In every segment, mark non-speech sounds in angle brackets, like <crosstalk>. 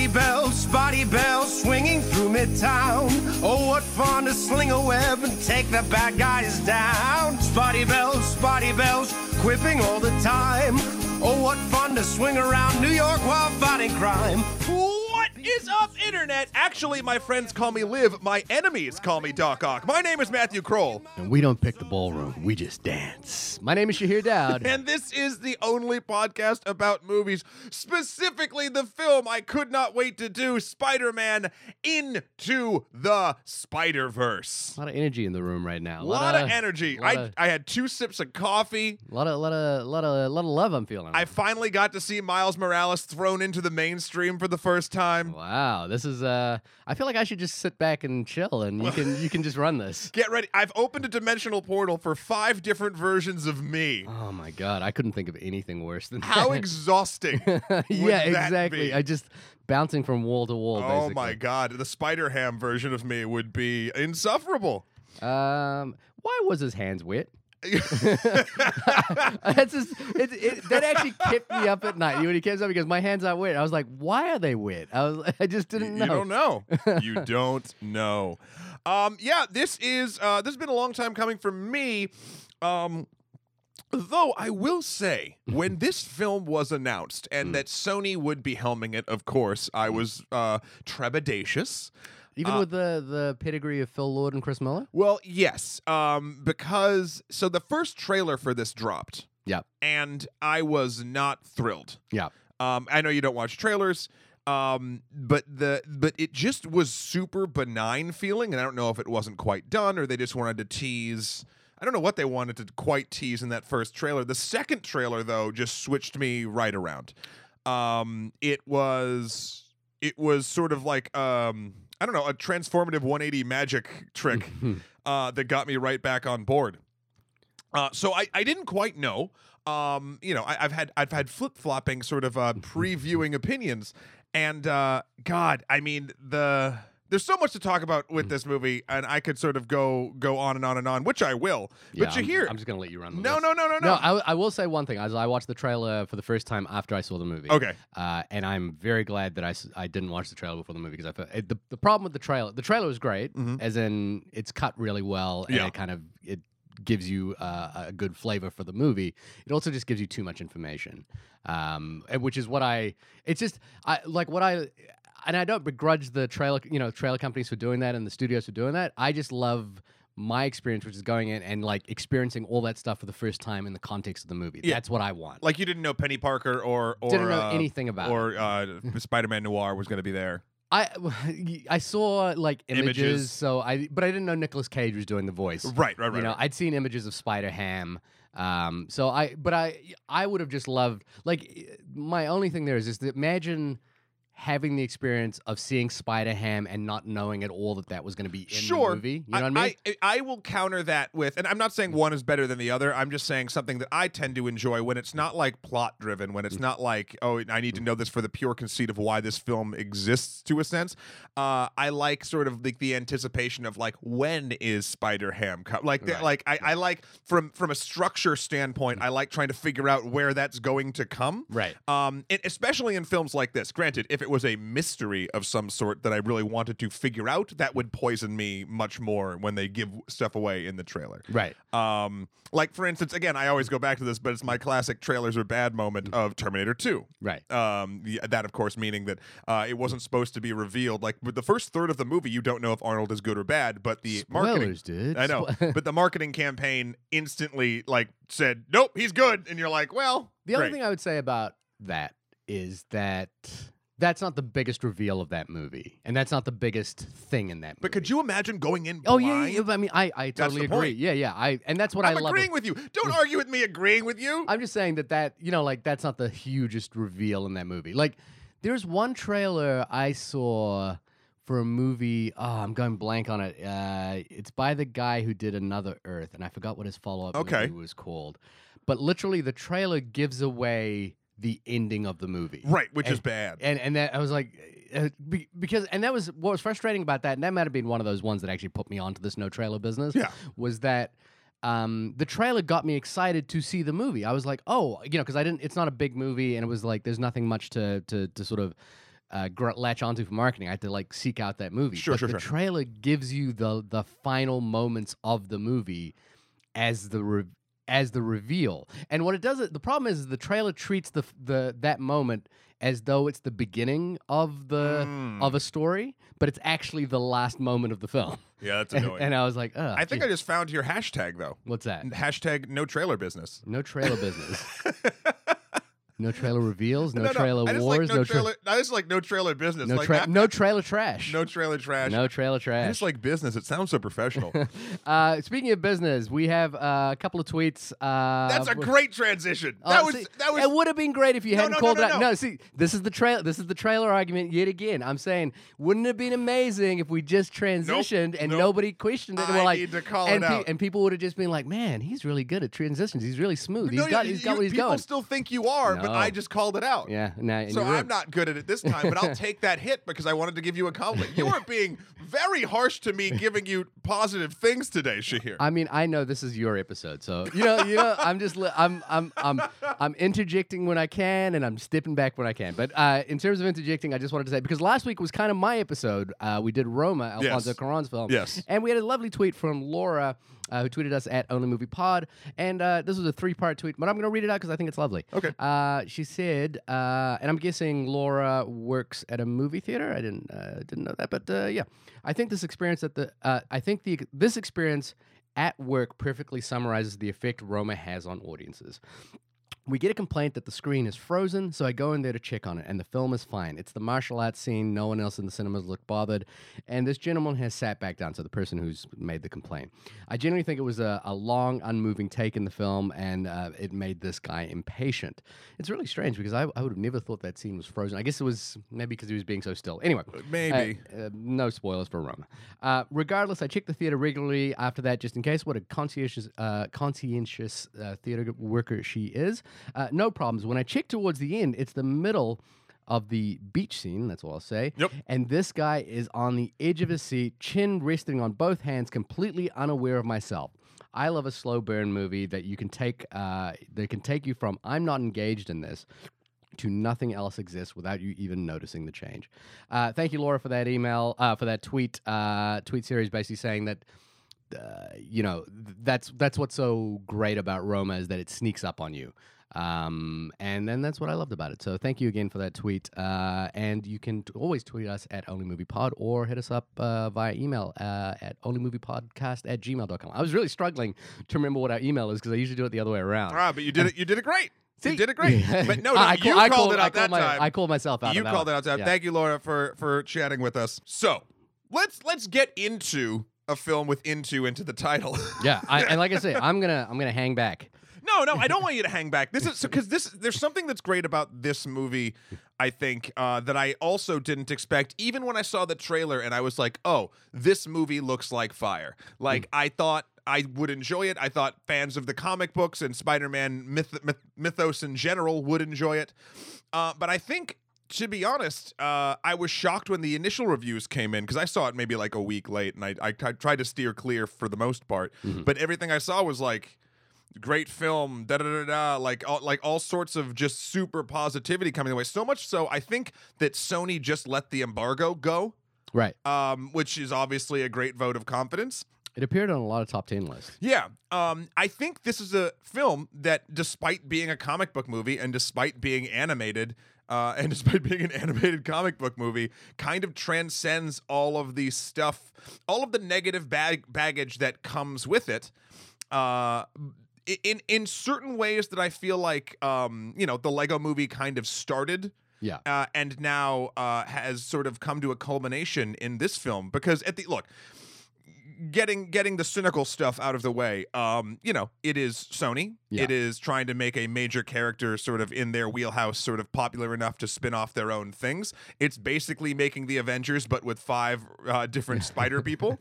Spidey bells, Spidey bells, swinging through midtown. Oh, what fun to sling a web and take the bad guys down. Spidey bells, Spidey bells, quipping all the time. Oh, what fun to swing around New York while fighting crime. What is up, Internet? Actually, my friends call me Liv. My enemies call me Doc Ock. My name is Matthew Kroll, And we don't pick the ballroom, we just dance. My name is Shahir Dowd. <laughs> and this is the only podcast about movies, specifically the film I could not wait to do Spider Man Into the Spider Verse. a lot of energy in the room right now. A lot of energy. lot I, of- I had two sips of coffee. A lot of, lot of, lot of, a lot of love I'm feeling. I finally got to see Miles Morales thrown into the mainstream for the first time. wow, this is. Uh, I feel like I should just sit back and chill, and you can, you can just run this. <laughs> Get ready. I've opened a dimensional portal for five different versions of me. Oh my god, I couldn't think of anything worse than How that. exhausting. <laughs> yeah, exactly. I just bouncing from wall to wall. Oh basically. my god, the Spider Ham version of me would be insufferable. Um, why was his hands wet? <laughs> That's just, it, it, that actually kept me up at night when he came up because my hands are wet. I was like, why are they wet? I was, <laughs> I just didn't know. You don't know. <laughs> you don't know. Um, yeah, this is uh, this has been a long time coming for me. Um, though I will say, when this film was announced Mm. and that Sony would be helming it, of course, I was uh, trepidatious. Even Uh, with the the pedigree of Phil Lord and Chris Miller. Well, yes, um, because so the first trailer for this dropped, Yeah, and I was not thrilled. Yeah. Um, I know you don't watch trailers, um, but the but it just was super benign feeling, and I don't know if it wasn't quite done or they just wanted to tease. I don't know what they wanted to quite tease in that first trailer. The second trailer, though, just switched me right around. Um, it was it was sort of like um, I don't know a transformative 180 magic trick uh, that got me right back on board. Uh, so I, I didn't quite know. Um, you know, I, I've had I've had flip flopping sort of uh, <laughs> previewing opinions, and uh, God, I mean the there's so much to talk about with this movie, and I could sort of go go on and on and on, which I will. Yeah, but you I'm, hear I'm just gonna let you run. no, no, no, no, no, No, I, I will say one thing. As I watched the trailer for the first time after I saw the movie. Okay. Uh, and I'm very glad that I, I didn't watch the trailer before the movie because I felt it, the the problem with the trailer. The trailer was great, Mhm. as in it's cut really well and Yeah. it kind of it gives you uh, a good flavor for the movie. It also just gives you too much information, um, which is what I. It's just I like what I. And I don't begrudge the trailer, you know, trailer companies for doing that and the studios for doing that. I just love my experience, which is going in and like experiencing all that stuff for the first time in the context of the movie. Yeah. That's what I want. Like you didn't know Peni Parker or or Didn't know uh, anything about or uh, <laughs> Spider-Man Noir was going to be there. I I saw like images, Images. so I but I didn't know Nicolas Cage was doing the voice. Right, right, right. you know, right. I'd seen images of Spider Ham. Um, so I but I I would have just loved like my only thing there is is that imagine having the experience of seeing Spider Ham and not knowing at all that that was going to be in sure. the movie. You know what I mean? I, I will counter that with, and I'm not saying one is better than the other. I'm just saying something that I tend to enjoy when it's not like plot driven, when it's Mm. not like, oh, I need to know this for the pure conceit of why this film exists to a sense. Uh, I like sort of like the anticipation of like when is Spider Ham co- like the- Right, like I, I like from from a structure standpoint, I like trying to figure out where that's going to come. right. Um, and especially in films like this. Granted, if it was a mystery of some sort that I really wanted to figure out, that would poison me much more when they give stuff away in the trailer. Right. Um, like for instance, again, I always go back to this, but it's my classic trailers are bad moment of Terminator 2. Right. Um, that of course meaning that uh, it wasn't supposed to be revealed. Like with the first third of the movie, you don't know if Arnold is good or bad, but the marketing. Spoilers, dude. I know, <laughs> but the marketing campaign instantly like said, "Nope, he's good," and you're like, "Well, The only thing I would say about that is that that's not the biggest reveal of that movie, and that's not the biggest thing in that. Movie. But could you imagine going in? Oh yeah, yeah, I mean, I, I totally agree. point. Yeah, yeah. I and that's what I'm I love. agreeing with you. Don't argue with me agreeing with you. I'm just saying that that you know, like that's not the hugest reveal in that movie. Like, there's one trailer I saw for a movie. Oh, I'm going blank on it. Uh, it's by the guy who did Another Earth, and I forgot what his follow up Okay. movie was called. But literally, the trailer gives away the ending of the movie. right, which is bad. And and that I was like, uh, be, because and that was what was frustrating about that, and that might have been one of those ones that actually put me onto this no trailer business. Yeah. was that um, the trailer got me excited to see the movie. I was like, oh, you know, because I didn't. It's not a big movie, and it was like there's nothing much to to to sort of uh, gr- latch onto for marketing. I had to like seek out that movie. Sure, but sure, the sure. trailer gives you the the final moments of the movie as the re- as the reveal. And what it does, the problem is the trailer treats the the that moment as though it's the beginning of the Mm. of a story, but it's actually the last moment of the film. Yeah, that's <laughs> And, annoying. and I was like, oh, I think I just found your hashtag though. what's that? Hashtag no trailer business. No trailer business. <laughs> no trailer reveals. No, no, trailer I just wars. like no, no tra- trailer. I just like no trailer business. no, tra- that- no trailer trash. no trailer trash. No trailer I trash. just like business. It sounds so professional. <laughs> Uh, speaking of business, we have uh, a couple of tweets. Uh, That's a great transition. Oh, that was see, that was It would have been great if you No, hadn't no, no, called no, it out. no. see, this is the trail. This is the trailer argument yet again. I'm saying, wouldn't it have been amazing if we just transitioned and nope. nobody questioned it? And we're like, need to call and, it out. and people would have just been like, "Man, he's really good at transitions. He's really smooth. No, he's got, he's got you- what he's people going." still think you are, but No. I just called it out. yeah, now So I'm not good at it this time, but I'll take that hit because I wanted to give you a compliment. You were <laughs> being very harsh to me, giving you positive things today, Shahir. I mean, I know this is your episode, so you know, you know, I'm just, li- I'm, I'm, I'm, I'm interjecting when I can, and I'm stepping back when I can. But uh, in terms of interjecting, I just wanted to say because last week was kind of my episode. Uh, we did Roma, Alfonso Yes. Cuarón's film, Yes. and we had a lovely tweet from Laura. Uh, who tweeted us at Only Movie Pod, and uh, this was a three-part tweet, but I'm going to read it out because I think it's lovely. Okay. Uh, she said, uh, and I'm guessing Laura works at a movie theater. I didn't uh, didn't know that, but uh, yeah, I think this experience at the uh, I think the this experience at work perfectly summarizes the effect Roma has on audiences. We get a complaint that the screen is frozen, so I go in there to check on it, and the film is fine. It's the martial arts scene. No one else in the cinemas looked bothered, and this gentleman has sat back down. So the person who's made the complaint, I generally think it was a, a long, unmoving take in the film, and uh, it made this guy impatient. It's really strange because I, I would have never thought that scene was frozen. I guess it was maybe because he was being so still. Anyway, Maybe. uh, uh, no spoilers for Roma. Uh, regardless, I check the theater regularly after that, just in case. What a conscientious, uh, conscientious uh, theater worker she is. Uh, no problems. When I check towards the end, it's the middle of the beach scene. That's all I'll say. Yep. And this guy is on the edge of his seat, chin resting on both hands, completely unaware of myself. I love a slow burn movie that you can take. Uh, that can take you from I'm not engaged in this to nothing else exists without you even noticing the change. Uh, thank you, Laura, for that email, uh, for that tweet, uh, tweet series, basically saying that. Uh, you know th- that's that's what's so great about Roma is that it sneaks up on you, um, and then that's what I loved about it. So thank you again for that tweet, uh, and you can t- always tweet us at onlymoviepod or hit us up uh, via email uh, at onlymoviepodcast at gmail.com. I was really struggling to remember what our email is because I usually do it the other way around. ah, but you did it. You did it great. See? you did it great. <laughs> But no, no, I, you I called called- it out that my- time. I called myself out. you called it out. Time. Yeah. Thank you, Laura, for for chatting with us. So let's let's get into a film with "into" into the title. Yeah, I, <laughs> and like I say, I'm gonna I'm gonna hang back. No, no, I don't want you to hang back. This is because this there's something that's great about this movie. I think uh, that I also didn't expect, even when I saw the trailer, and I was like, "Oh, this movie looks like fire." Like I thought I would enjoy it. I thought fans of the comic books and Spider-Man myth- myth- mythos in general would enjoy it. Uh, but I think. To be honest, uh, I was shocked when the initial reviews came in because I saw it maybe like a week late, and I, I, I tried to steer clear for the most part. But everything I saw was like, great film, da da da da, like all, like all sorts of just super positivity coming away. So much so, I think that Sony just let the embargo go, Right. um, which is obviously a great vote of confidence. It appeared on a lot of top ten lists. Yeah, um, I think this is a film that, despite being a comic book movie and despite being animated, uh, <laughs> and despite being an animated comic book movie, kind of transcends all of the stuff, all of the negative bag- baggage that comes with it. Uh, in in certain ways that I feel like, um, you know, the Lego Movie kind of started Yeah. uh, and now uh, has sort of come to a culmination in this film because at the look getting getting the cynical stuff out of the way um you know it is sony. Yeah. it is trying to make a major character sort of in their wheelhouse sort of popular enough to spin off their own things. It's basically making the avengers but with five uh, different <laughs> spider people.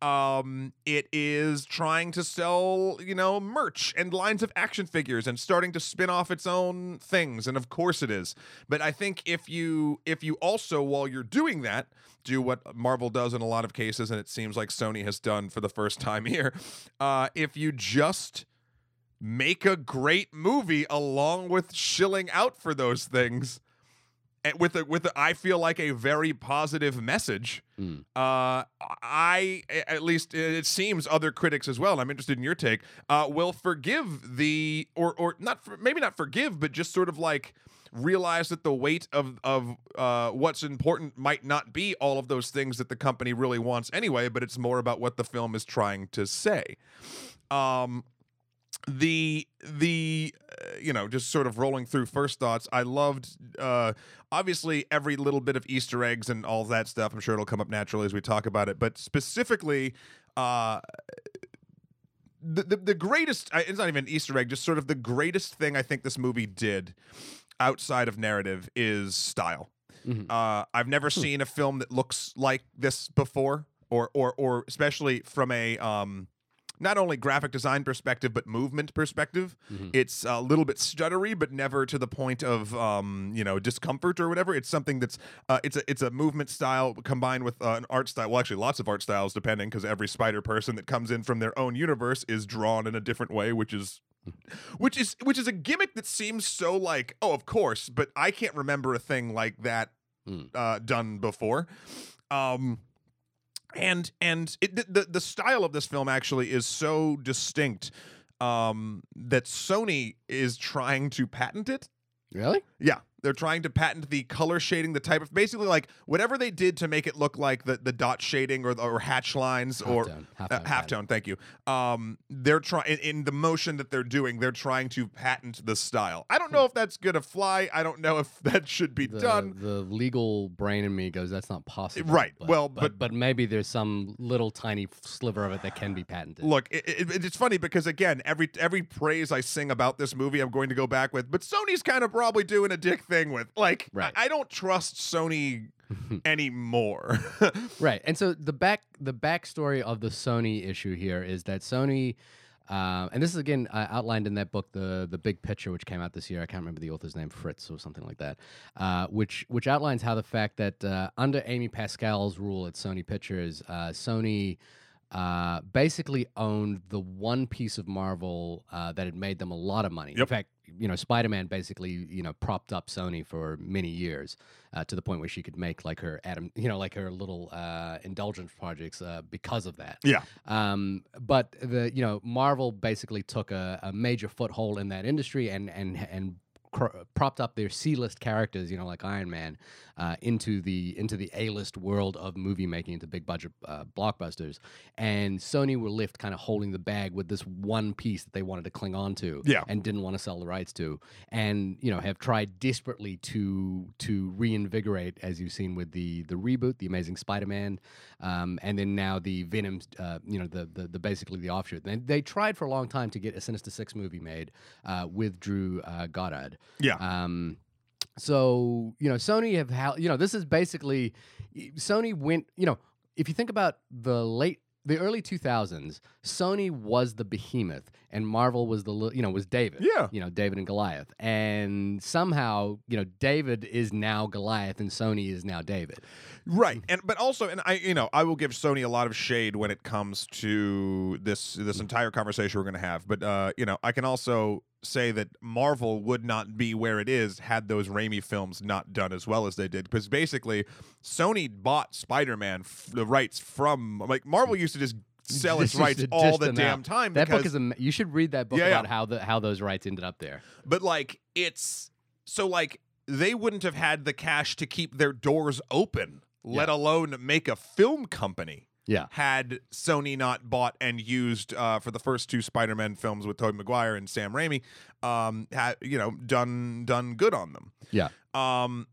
Um it is trying to sell you know merch and lines of action figures and starting to spin off its own things and of course it is. But i think if you if you also while you're doing that do what marvel does in a lot of cases and it seems like sony has done for the first time <laughs> here uh if you just make a great movie along with shilling out for those things and with a with a, I feel like a very positive message. Mm. Uh, I at least it seems other critics as well. and I'm interested in your take. Uh, will forgive the or or not for, maybe not forgive, but just sort of like realize that the weight of of uh, what's important might not be all of those things that the company really wants anyway, but it's more about what the film is trying to say. Um, the the uh, you know just sort of rolling through first thoughts i loved uh obviously every little bit of easter eggs and all that stuff i'm sure it'll come up naturally as we talk about it but specifically uh the, the, the greatest uh, it's not even an easter egg just sort of the greatest thing i think this movie did outside of narrative is style Mhm. uh i've never seen a film that looks like this before or or or especially from a um not only graphic design perspective but movement perspective Mhm. it's a little bit stuttery but never to the point of um you know discomfort or whatever it's something that's uh, it's a it's a movement style combined with uh, an art style well actually lots of art styles depending because every spider person that comes in from their own universe is drawn in a different way which is which is which is a gimmick that seems so like oh of course but i can't remember a thing like that Mm. uh, done before um and and it, the- the style of this film actually is so distinct um that Sony is trying to patent it Really? yeah, they're trying to patent the color shading, the type of basically like whatever they did to make it look like the, the dot shading or or hatch lines or Halftone. uh, Halftone halftone. Thank you. Um, they're trying in, in the motion that they're doing. They're trying to patent the style. I don't know if that's gonna fly. I don't know if <laughs> that should be the, done. the legal brain in me goes, that's not possible. Right. But, Well, but, but- but maybe there's some little tiny sliver of it that can be patented. Look, it, it, it's funny because again, every every praise I sing about this movie, I'm going to go back with. But Sony's kind of probably doing a dick thing with. Like, Right. I, I don't trust Sony <laughs> anymore. <laughs> Right, and so the back the backstory of the Sony issue here is that Sony, uh, and this is again uh, outlined in that book, the the Big Picture, which came out this year. I can't remember the author's name, Fritz or something like that, uh, which which outlines how the fact that uh, under Amy Pascal's rule at Sony Pictures, uh, Sony. Uh, basically owned the one piece of Marvel uh, that had made them a lot of money. In fact, you know, Spider-Man basically, you know, propped up Sony for many years uh, to the point where she could make like her Adam, <laughs> you know, like her little uh, indulgence projects uh, because of that. yeah. Um, but the you know Marvel basically took a, a major foothold in that industry and and and propped up their C-list characters, you know, like Iron Man, uh, into the into the A-list world of movie making, into big budget uh, blockbusters. And Sony were left kind of holding the bag with this one piece that they wanted to cling on to, Yeah. and didn't want to sell the rights to, and you know have tried desperately to to reinvigorate, as you've seen with the the reboot, the Amazing Spider-Man, um, and then now the Venom, uh, you know, the, the the basically the offshoot. They, they tried for a long time to get a Sinister Six movie made uh, with Drew uh, Goddard. Yeah. Um, so you know, Sony have how you know this is basically Sony went. You know, if you think about the late. The early 2000s, Sony was the behemoth, and Marvel was the li- you know was David. Yeah. you know David and Goliath, and somehow you know David is now Goliath, and Sony is now David. Right. And but also and I you know, I will give Sony a lot of shade when it comes to this this entire conversation we're going to have, but uh you know, I can also say that Marvel would not be where it is had those Raimi films not done as well as they did because basically Sony bought Spider-Man f- the rights from like Marvel used to just sell <laughs> its rights all the damn out. time That book is a. You should read that book Yeah, yeah. about how the how those rights ended up there. but like it's so like they wouldn't have had the cash to keep their doors open, let Yeah. alone make a film company. Yeah. Had Sony not bought and used uh, for the first two Spider-Man films with Tobey Maguire and Sam Raimi, um, had you know done done good on them. Yeah. Um,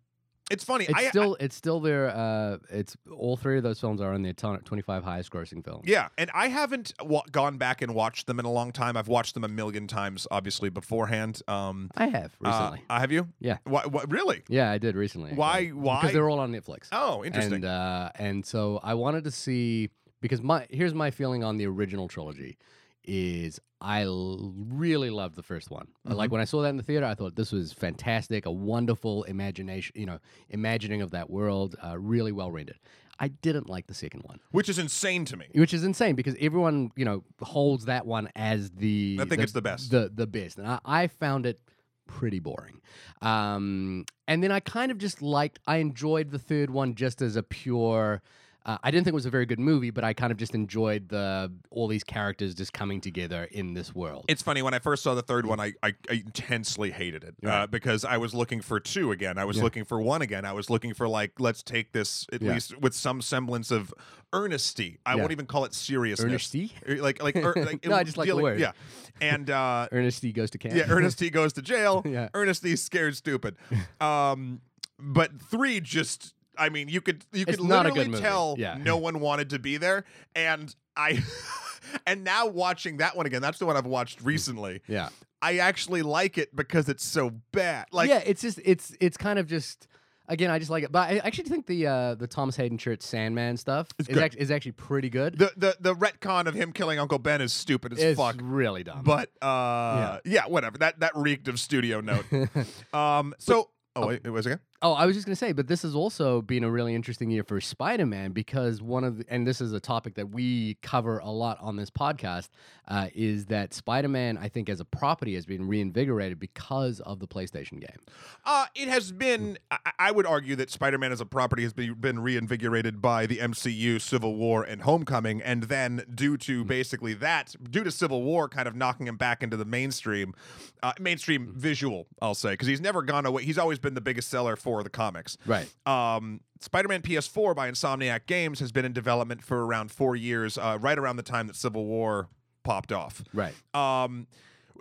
it's funny. It's I, still it's still there. Uh, it's all three of those films are in the ton- 25 highest grossing films. Yeah, and I haven't wa- gone back and watched them in a long time. I've watched them a million times, obviously beforehand. Um, I have uh, recently. uh, have you? Yeah. Why, why, really? yeah, I did recently. Why? actually. Why? Because they're all on Netflix. oh, interesting. And uh, and so I wanted to see because my here's my feeling on the original trilogy is I l- really loved the first one. Mm-hmm. Like when I saw that in the theater, I thought this was fantastic, a wonderful imagination, you know, imagining of that world, uh, really well rendered. I didn't like the second one, Which is insane to me. which is insane because everyone, you know, holds that one as the I think the, it's the best. the the best, and I, I found it pretty boring. Um, and then I kind of just liked, I enjoyed the third one just as a pure. Uh, I didn't think it was a very good movie, but I kind of just enjoyed the all these characters just coming together in this world. It's funny when I first saw the third one, I, I, I intensely hated it uh, because I was looking for two again. I was Yeah. looking for one again. I was looking for like let's take this at Yeah. least with some semblance of earnesty. I Yeah. won't even call it seriousness. Earnesty? Er, like like, er, like <laughs> No, I just like the word. Yeah, and uh, <laughs> Ernest goes to camp. yeah, Ernest T goes to jail. <laughs> Yeah. Ernest T scared stupid. Um, but three just. I mean, you could you It's could literally tell Yeah. no one wanted to be there, and I, <laughs> and now watching that one again, that's the one I've watched recently. yeah. I actually like it because it's so bad. Like, yeah, it's just it's it's kind of just again I just like it, but I actually think the uh, the Thomas Haden Church Sandman stuff is, act- is actually pretty good. the the the retcon of him killing Uncle Ben is stupid as it's fuck. really dumb. But uh, yeah. whatever. That that reeked of studio note. <laughs> um, so oh, wait, was it? again? Oh, I was just gonna say, but this has also been a really interesting year for Spider-Man because one of the, and this is a topic that we cover a lot on this podcast, uh, is that Spider-Man, I think, as a property, has been reinvigorated because of the PlayStation game. Uh, it has been. I, I would argue that Spider-Man as a property has been, been reinvigorated by the MCU, Civil War, and Homecoming, and then due to basically that, due to Civil War, kind of knocking him back into the mainstream, uh, mainstream visual. I'll say because he's never gone away. He's always been the biggest seller for the comics. Right. Um, Spider-Man PS4 by Insomniac Games has been in development for around four years, uh, right around the time that Civil War popped off. Right. Um,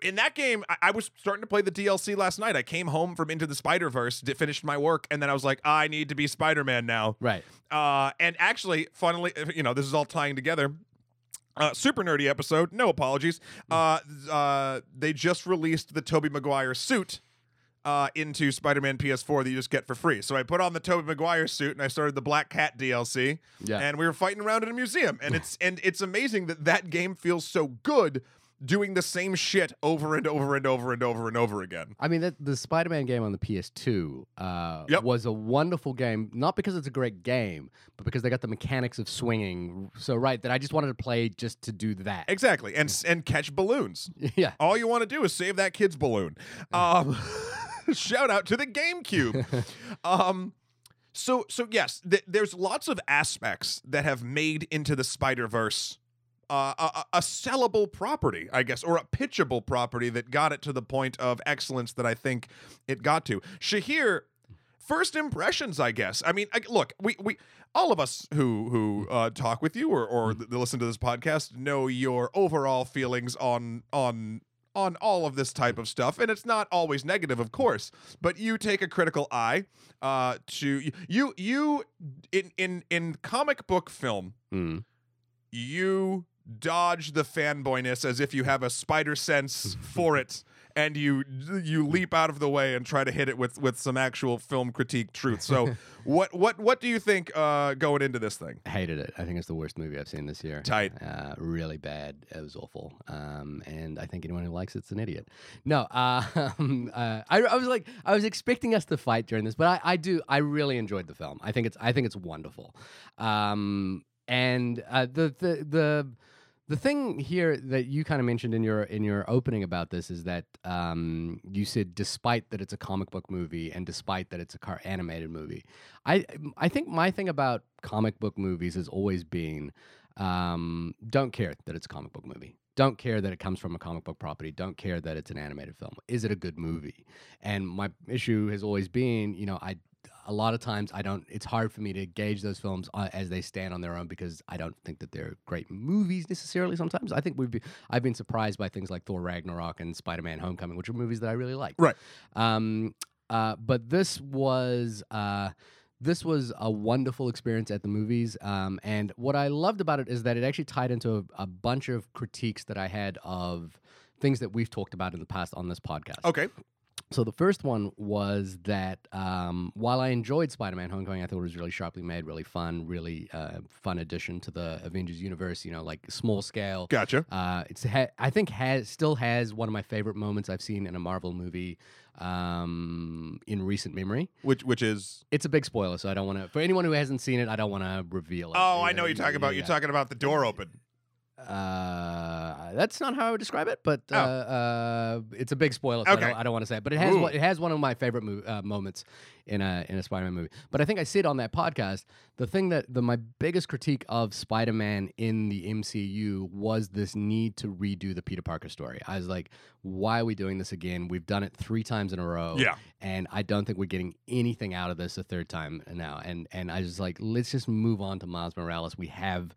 in that game, I, I was starting to play the DLC last night. I came home from Into the Spider Verse, finished my work, and then I was like, I need to be Spider Man now. Right. Uh, and actually, funnily, you know, this is all tying together. Uh, super nerdy episode. No apologies. Uh, uh, they just released the Tobey Maguire suit. Uh, into Spider-Man PS4 that you just get for free. So I put on the Tobey Maguire suit and I started the Black Cat DLC. Yeah. And we were fighting around in a museum, and it's and it's amazing that that game feels so good, doing the same shit over and over and over and over and over again. I mean, that, the Spider-Man game on the PS2 uh, Yep. was a wonderful game, not because it's a great game, but because they got the mechanics of swinging so right that I just wanted to play just to do that. Exactly, and and catch balloons. <laughs> yeah. All you want to do is save that kid's balloon. Um, <laughs> <laughs> <laughs> shout out to the GameCube. <laughs> um, so so yes, th- there's lots of aspects that have made into the Spider Verse. Uh, a, a- sellable property, I guess, or a pitchable property that got it to the point of excellence that I think it got to. Shahir, first impressions, I guess. I mean, I, look, we we all of us who who uh, talk with you or or th- listen to this podcast know your overall feelings on on on all of this type of stuff, and it's not always negative, of course. But you take a critical eye uh, to you you in in in comic book film Mm. you dodge the fanboyness as if you have a spider sense <laughs> for it and you you leap out of the way and try to hit it with with some actual film critique truth so <laughs> what what what do you think uh going into this thing Hated it. I think it's the worst movie I've seen this year. Tight. Uh, really bad. It was awful. Um, and I think anyone who likes it's an idiot. No, uh, <laughs> uh, I, I was like, I was expecting us to fight during this, but I, I do. I really enjoyed the film. I think it's, I think it's wonderful. Um, and uh, the the the the thing here that you kind of mentioned in your in your opening about this is that um, you said despite that it's a comic book movie and despite that it's a car animated movie, I I think my thing about comic book movies has always been um, don't care that it's a comic book movie. Don't care that it comes from a comic book property. Don't care that it's an animated film. Is it a good movie? And my issue has always been, you know, I a lot of times I don't. It's hard for me to gauge those films uh, as they stand on their own because I don't think that they're great movies necessarily. Sometimes I think we've be, I've been surprised by things like Thor Ragnarok and Spider Man Homecoming, which are movies that I really like. Right. Um. Uh. But this was uh. This was a wonderful experience at the movies. Um, and what I loved about it is that it actually tied into a, a bunch of critiques that I had of things that we've talked about in the past on this podcast. okay So the first one was that um, while I enjoyed Spider-Man: Homecoming, I thought it was really sharply made, really fun, really uh, fun addition to the Avengers universe. You know, like small scale. gotcha Uh, it's ha- I think has still has one of my favorite moments I've seen in a Marvel movie um, in recent memory. which which is It's a big spoiler, so I don't want to. For anyone who hasn't seen it, I don't want to reveal it. oh i know you're talking about you're talking about the door open uh, that's not how I would describe it, but uh, Oh. uh, it's a big spoiler. So I don't, don't want to say it, but it has Ooh. one, it has one of my favorite mo- uh, moments in a in a Spider-Man movie. But I think I said on that podcast the thing that the my biggest critique of Spider-Man in the MCU was this need to redo the Peter Parker story. I was like, why are we doing this again? We've done it three times in a row Yeah. and I don't think we're getting anything out of this a third time now. And and I was like, let's just move on to Miles Morales. We have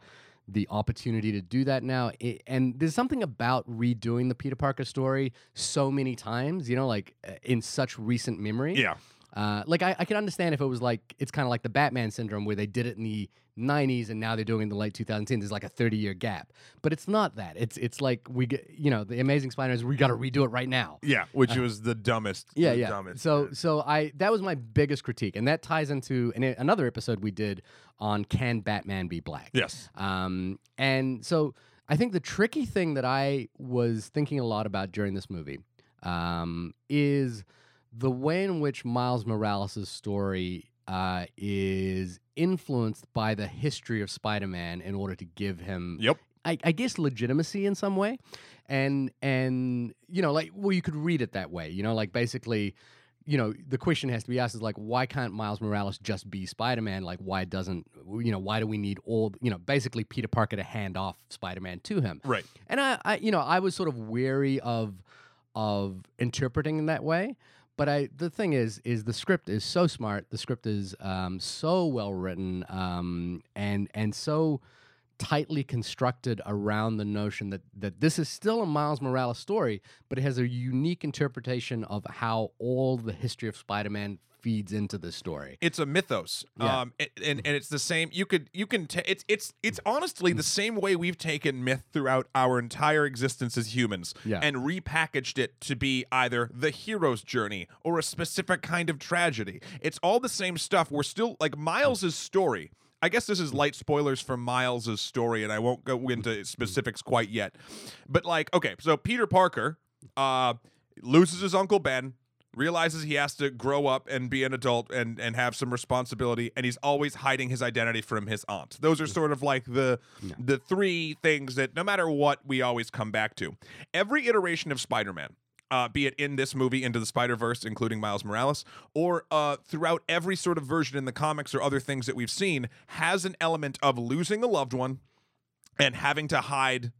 the opportunity to do that now. I and there's something about redoing the Peter Parker story so many times, you know, like uh, in such recent memory. Yeah. Uh, like I, I can understand if it was like it's kind of like the Batman syndrome where they did it in the 90s and now they're doing it in the late 2010s. There's like a 30 year gap, but it's not that. It's it's like we get you know the Amazing Spider-Man. We got to redo it right now. Yeah. Which was the dumbest. Uh, Yeah, the yeah. Dumbest. So, so I that was my biggest critique, and that ties into an, another episode we did on can Batman be black? yes. Um, and so I think the tricky thing that I was thinking a lot about during this movie um, is the way in which Miles Morales' story uh, is influenced by the history of Spider-Man in order to give him Yep. I, I guess legitimacy in some way and and you know like well you could read it that way you know like basically you know the question has to be asked is like why can't miles morales just be spider-man like why doesn't you know why do we need all you know basically peter parker to hand off spider-man to him Right. and I, I you know i was sort of wary of of interpreting in that way but I the thing is is the script is so smart. The script is um, so well written um, and and so tightly constructed around the notion that that this is still a Miles Morales story, but it has a unique interpretation of how all the history of Spider-Man feeds into the story. It's a mythos, Yeah. um, it- and and it's the same. You could you can ta it's it's it's honestly the same way we've taken myth throughout our entire existence as humans, Yeah. and repackaged it to be either the hero's journey or a specific kind of tragedy. It's all the same stuff. We're still like Miles's story. I guess this is light spoilers for Miles's story, and I won't go into specifics quite yet. But like, okay, so Peter Parker uh, loses his uncle Ben, realizes he has to grow up and be an adult and and have some responsibility, and he's always hiding his identity from his aunt. Those are sort of like the the three things that no matter what we always come back to. Every iteration of Spider-Man uh, be it in this movie, Into the Spider Verse, including Miles Morales, or uh, throughout every sort of version in the comics or other things that we've seen, has an element of losing a loved one and having to hide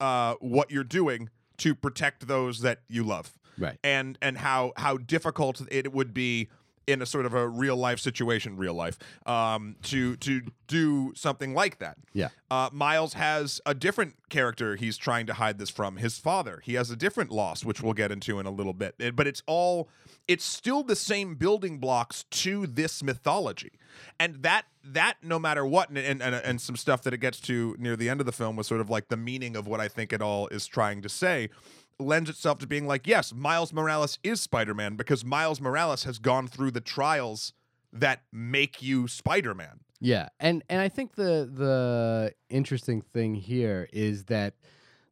uh, what you're doing to protect those that you love, Right. and and how how difficult it would be in a sort of a real life situation, real life, um, to to do something like that. Yeah. Uh, Miles has a different character he's trying to hide this from. His father. He has a different loss, which we'll get into in a little bit. It- but it's all, it's still the same building blocks to this mythology, and that that no matter what, and and, and and some stuff that it gets to near the end of the film was sort of like the meaning of what I think it all is trying to say. Lends itself to being like, yes, Miles Morales is Spider Man because Miles Morales has gone through the trials that make you Spider Man. Yeah, and and I think the the interesting thing here is that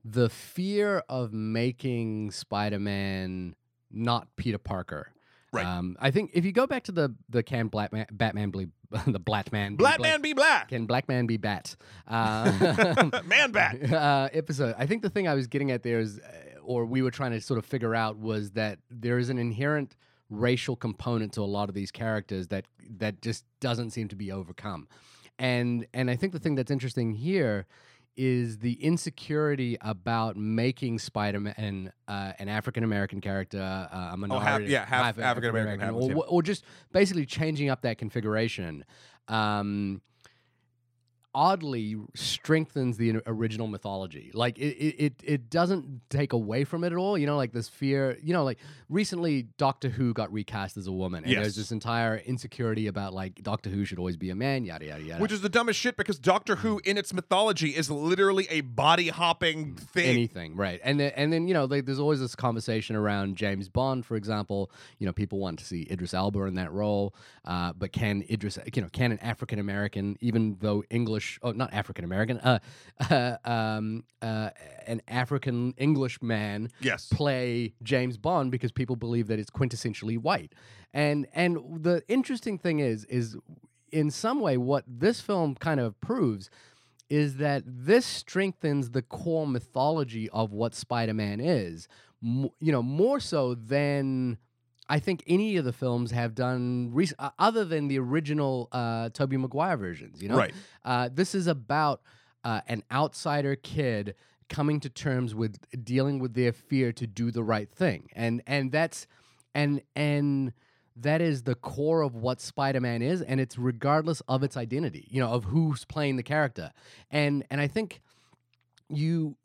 the fear of making Spider-Man not Peter Parker. Right. Um, I think if you go back to the the can Batman Batman be <laughs> the Batman Black man be black. can Black Man be Bat? <laughs> Uh, <laughs> Man bat. uh, episode. I think the thing I was getting at there is, uh, or we were trying to sort of figure out, was that there is an inherent racial component to a lot of these characters that that just doesn't seem to be overcome, and and I think the thing that's interesting here is the insecurity about making Spider-Man uh, an African American character, uh, a Oh, half, yeah, half African American, half or, or just basically changing up that configuration. Um, oddly strengthens the original mythology. Like it, it, it, doesn't take away from it at all. You know, like this fear. You know, like recently Doctor Who got recast as a woman, and Yes. there's this entire insecurity about like Doctor Who should always be a man. Yada yada yada. Which is the dumbest shit because Doctor Who, in its mythology, is literally a body hopping thing. anything right and then and then you know like, there's always this conversation around james bond for example you know people want to see idris elba in that role uh, but can idris you know can an african american even though english oh not african american uh, <laughs> uh, um, uh, an african english man Yes. play James Bond because people believe that it's quintessentially white. And and the interesting thing is is in some way what this film kind of proves is that this strengthens the core mythology of what Spider-Man is. mo- you know, more so than I think any of the films have done, rec- uh, other than the original uh, Tobey Maguire versions. You know, Right. Uh, this is about uh, an outsider kid coming to terms with dealing with their fear to do the right thing, and and that's and and that is the core of what Spider-Man is, and it's regardless of its identity, you know, of who's playing the character, and and I think you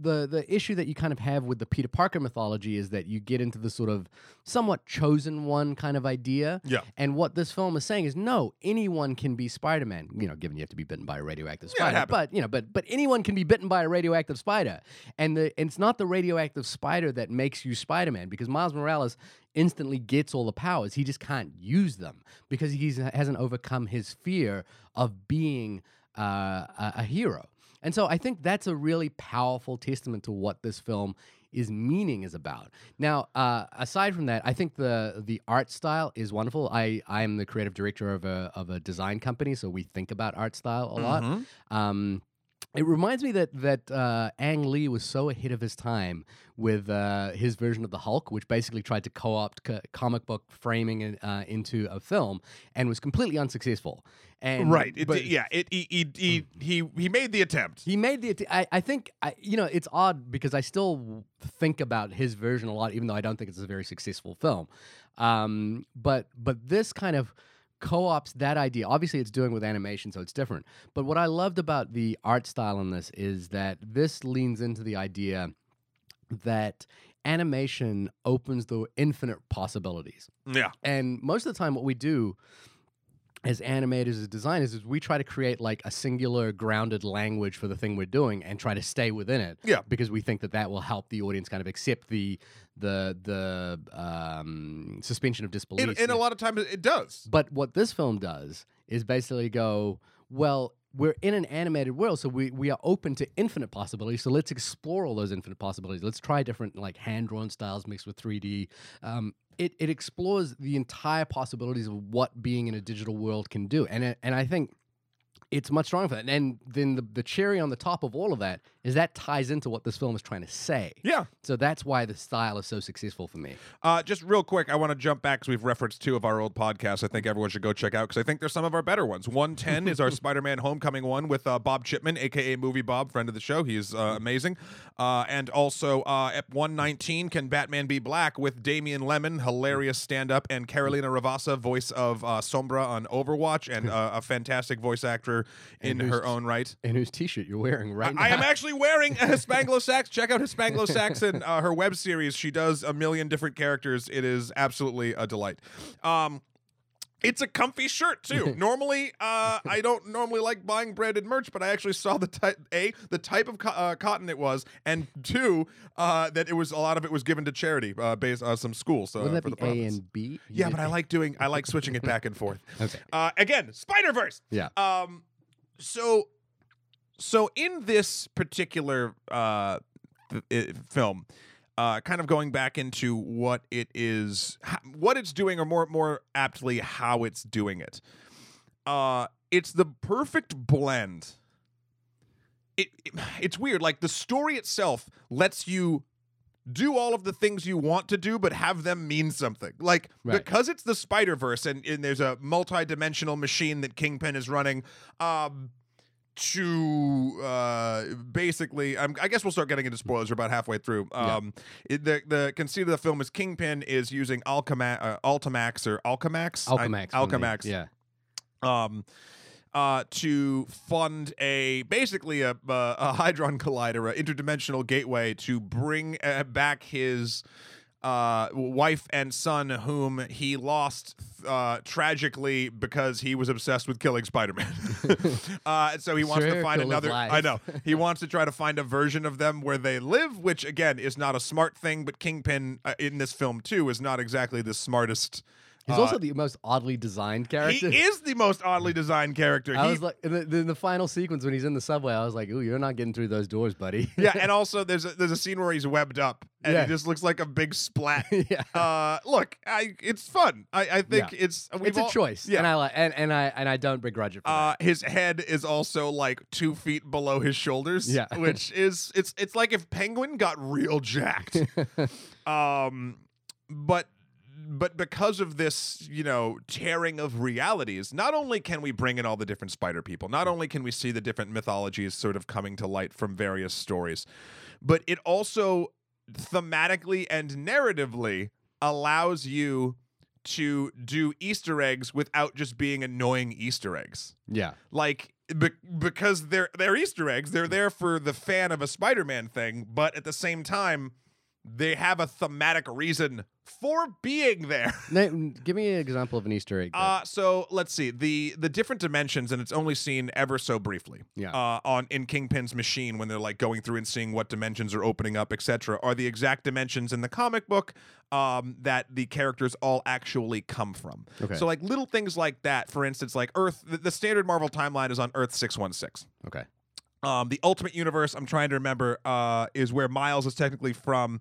the the issue that you kind of have with the Peter Parker mythology is that you get into the sort of somewhat chosen one kind of idea. Yeah. And what this film is saying is no, anyone can be Spider-Man, you know, given you have to be bitten by a radioactive Yeah, spider. but, you know, but but anyone can be bitten by a radioactive spider. And the and it's not the radioactive spider that makes you Spider-Man because Miles Morales instantly gets all the powers. He just can't use them because he hasn't overcome his fear of being uh, a, a hero. And so I think that's a really powerful testament to what this film is meaning is about. Now, uh, aside from that, I think the the art style is wonderful. I I am the creative director of a of a design company, so we think about art style a lot. Mhm. Um, it reminds me that that uh, Ang Lee was so ahead of his time with uh, his version of the Hulk, which basically tried to co-opt co- comic book framing in- uh, into a film and was completely unsuccessful. And right. It, but- yeah. It he, he he he he made the attempt. he made the. att- I, I think I, you know it's odd because I still think about his version a lot, even though I don't think it's a very successful film. Um, but but this kind of co-ops that idea. Obviously, it's doing with animation, so it's different. But what I loved about the art style in this is that this leans into the idea that animation opens the infinite possibilities. Yeah. And most of the time, what we do as animators, as designers, is we try to create like a singular, grounded language for the thing we're doing and try to stay within it. Yeah. Because we think that that will help the audience kind of accept the the the um, suspension of disbelief. And, and a lot of times it does. But what this film does is basically go, well, we're in an animated world, so we, we are open to infinite possibilities. So let's explore all those infinite possibilities. Let's try different like hand drawn styles mixed with 3D. Um, it, it explores the entire possibilities of what being in a digital world can do. And, and I think it's much stronger for that. And then the, the cherry on the top of all of that is that ties into what this film is trying to say. Yeah. So that's why the style is so successful for me. Uh, just real quick, I want to jump back because we've referenced two of our old podcasts. I think everyone should go check out because I think they're some of our better ones. 110 is our <laughs> Spider Man Homecoming one with uh, Bob Chipman, aka Movie Bob, friend of the show. He is uh, amazing. Uh, and also uh, at 119, Can Batman Be Black with Damian Lemon, hilarious stand up, and Carolina Ravassa, voice of uh, Sombra on Overwatch, and <laughs> uh, a fantastic voice actor in And her own right. And whose t shirt you're wearing right now. I am actually wearing a <laughs> Hispanglo Sax. Check out Hispanglo Saxon, uh, her web series. She does a million different characters. It is absolutely a delight. Um, it's a comfy shirt too. <laughs> normally, uh, I don't normally like buying branded merch, but I actually saw the type a the type of co- uh, cotton it was, and two uh, that it was a lot of it was given to charity uh, based on some schools. Uh, Wouldn't for that the be A profits. and B? You Yeah, did but I A- like doing I like switching it back and forth. <laughs> Okay. Uh, again, Spider Verse. Yeah. Um. So, so in this particular uh th- i- film, uh, kind of going back into what it is, what it's doing, or more more aptly, how it's doing it. Uh, it's the perfect blend. It, it it's weird. Like the story itself lets you do all of the things you want to do, but have them mean something. Like Right. because it's the Spider Verse and, and there's a multi-dimensional machine that Kingpin is running. Um, to uh, basically, I'm, I guess we'll start getting into spoilers. We're about halfway through. Yeah. Um, it, the the conceit of the film is Kingpin is using Alchema- uh, Ultimax or Alchemax, I- Alchemax. from Alchemax, Yeah. um, uh, to fund a basically a, a, a hadron collider, an interdimensional gateway to bring uh, back his uh, wife and son, whom he lost uh, tragically because he was obsessed with killing Spider-Man. <laughs> uh, so he wants to Sure, find to live another. I know he <laughs> wants to try to find a version of them where they live, which again is not a smart thing. But Kingpin uh, in this film too is not exactly the smartest He's Uh, also the most oddly designed character. He is the most oddly designed character. I He- was like, in the, in the final sequence when he's in the subway, I was like, "Ooh, you're not getting through those doors, buddy." <laughs> yeah, and <laughs> also there's a, there's a scene where he's webbed up and Yeah. he just looks like a big splat. <laughs> yeah. uh, look, I it's fun. I, I think it's we've it's a choice, Yeah. and I like, and, and I and I don't begrudge it. For Uh, his head is also like two feet below his shoulders. Yeah. which is it's it's like if Penguin got real jacked. um, but but because of this, you know, tearing of realities, not only can we bring in all the different spider people, not only can we see the different mythologies sort of coming to light from various stories, but it also thematically and narratively allows you to do Easter eggs without just being annoying Easter eggs yeah, like be- because they're they're Easter eggs. They're there for the fan of a Spider-Man thing, but at the same time, they have a thematic reason for being there. <laughs> Na- give me an example of an Easter egg. Uh, so let's see the the different dimensions, and it's only seen ever so briefly. Yeah. Uh, on in Kingpin's machine when they're like going through and seeing what dimensions are opening up, etc., are the exact dimensions in the comic book um, that the characters all actually come from. Okay. So like little things like that. For instance, like Earth, the, the standard Marvel timeline is on Earth six one six. okay, Um, the Ultimate Universe, I'm trying to remember, uh, is where Miles is technically from,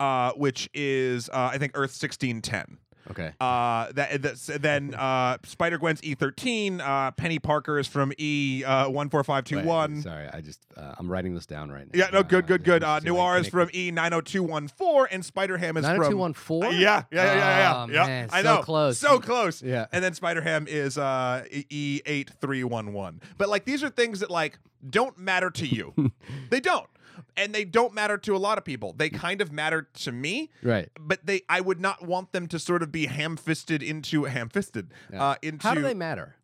uh, which is uh, I think Earth 1610. okay, Uh, that that's, then <laughs> uh, Spider Gwen's E13. Uh, Peni Parker is from E uh, one four five two one. Sorry, I just uh, I'm writing this down right now. Yeah, no, good, good, good. Uh, Noir is from E nine hundred two one four, and Spider Ham is Nine from two one four. Uh, yeah, yeah, yeah, yeah, yeah. Oh, yeah. man, I know, so close. so close. Yeah. And then Spider Ham is uh, E eight three one one. But like these are things that like don't matter to you. <laughs> they don't, and they don't matter to a lot of people. They kind of matter to me. Right. But they, I would not want them to sort of be ham-fisted into ham-fisted Yeah. uh, into How do they matter?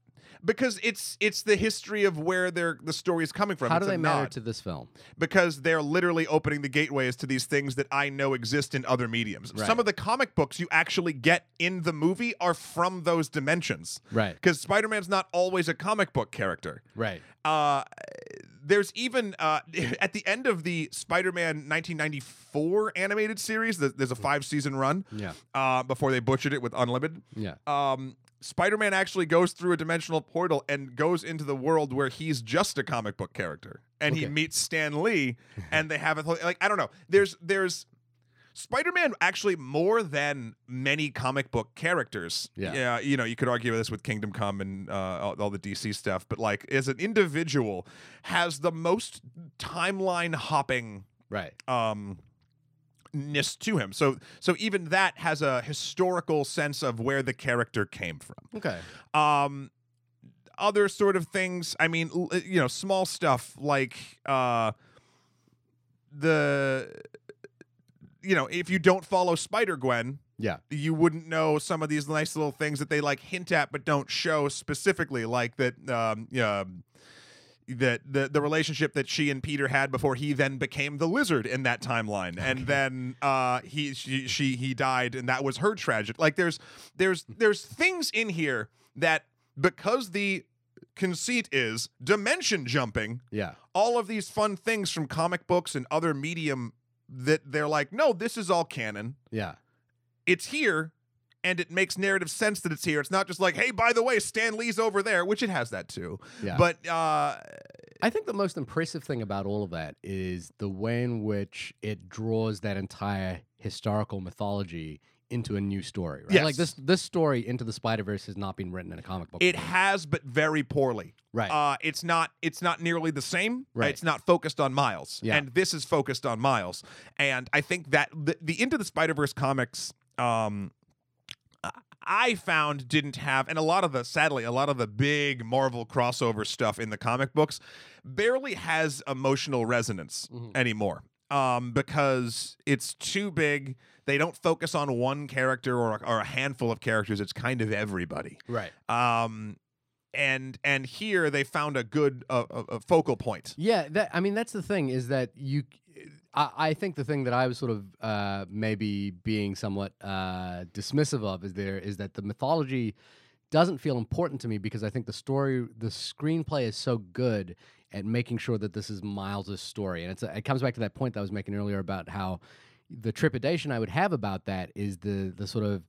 because it's it's the history of where their the story is coming from. How It's do they matter to this film? because they're literally opening the gateways to these things that I know exist in other mediums. Right. Some of the comic books you actually get in the movie are from those dimensions. Right. Because Spider Man's not always a comic book character. Right. Uh, there's even uh, <laughs> at the end of the Spider-Man 1994 animated series. There's a five-season run Yeah. uh, before they butchered it with Unlimited Yeah. um, Spider-Man actually goes through a dimensional portal and goes into the world where he's just a comic book character, and he meets Stan Lee, and they have a whole- like I don't know. There's there's Spider-Man actually more than many comic book characters. Yeah. you know, you could argue this with Kingdom Come and uh, all, all the DC stuff, but like as an individual, has the most timeline hopping Right. um ness to him. So so even that has a historical sense of where the character came from. Okay. Um other sort of things, I mean, l- you know, small stuff like uh the you know, if you don't follow Spider-Gwen, Yeah. you wouldn't know some of these nice little things that they like hint at but don't show specifically like that um yeah that the the relationship that she and Peter had before he then became the lizard in that timeline and then uh he she, she he died and that was her tragic like there's there's there's things in here that because the conceit is dimension jumping Yeah. all of these fun things from comic books and other medium that they're like no this is all canon Yeah. it's here and it makes narrative sense that it's here. It's not just like, hey, by the way, Stan Lee's over there, which it has that too. Yeah. But uh, I think the most impressive thing about all of that is the way in which it draws that entire historical mythology into a new story. Right? Like this this story into the Spider Verse has not been written in a comic book. it form. has, but very poorly. right. Uh, it's not. It's not nearly the same. Right. It's not focused on Miles, Yeah. and this is focused on Miles. And I think that the, the Into the Spider Verse comics, um, I found didn't have, and a lot of the, sadly, a lot of the big Marvel crossover stuff in the comic books barely has emotional resonance Mhm. anymore. Um, because it's too big. They don't focus on one character or, or a handful of characters. It's kind of everybody. right. Um, and and here they found a good uh, a, a focal point. Yeah, that I mean that's the thing is that you I, I think the thing that I was sort of uh, maybe being somewhat uh, dismissive of is there is that the mythology doesn't feel important to me because I think the story the screenplay is so good at making sure that this is Miles's story and it's it comes back to that point that I was making earlier about how the trepidation I would have about that is the the sort of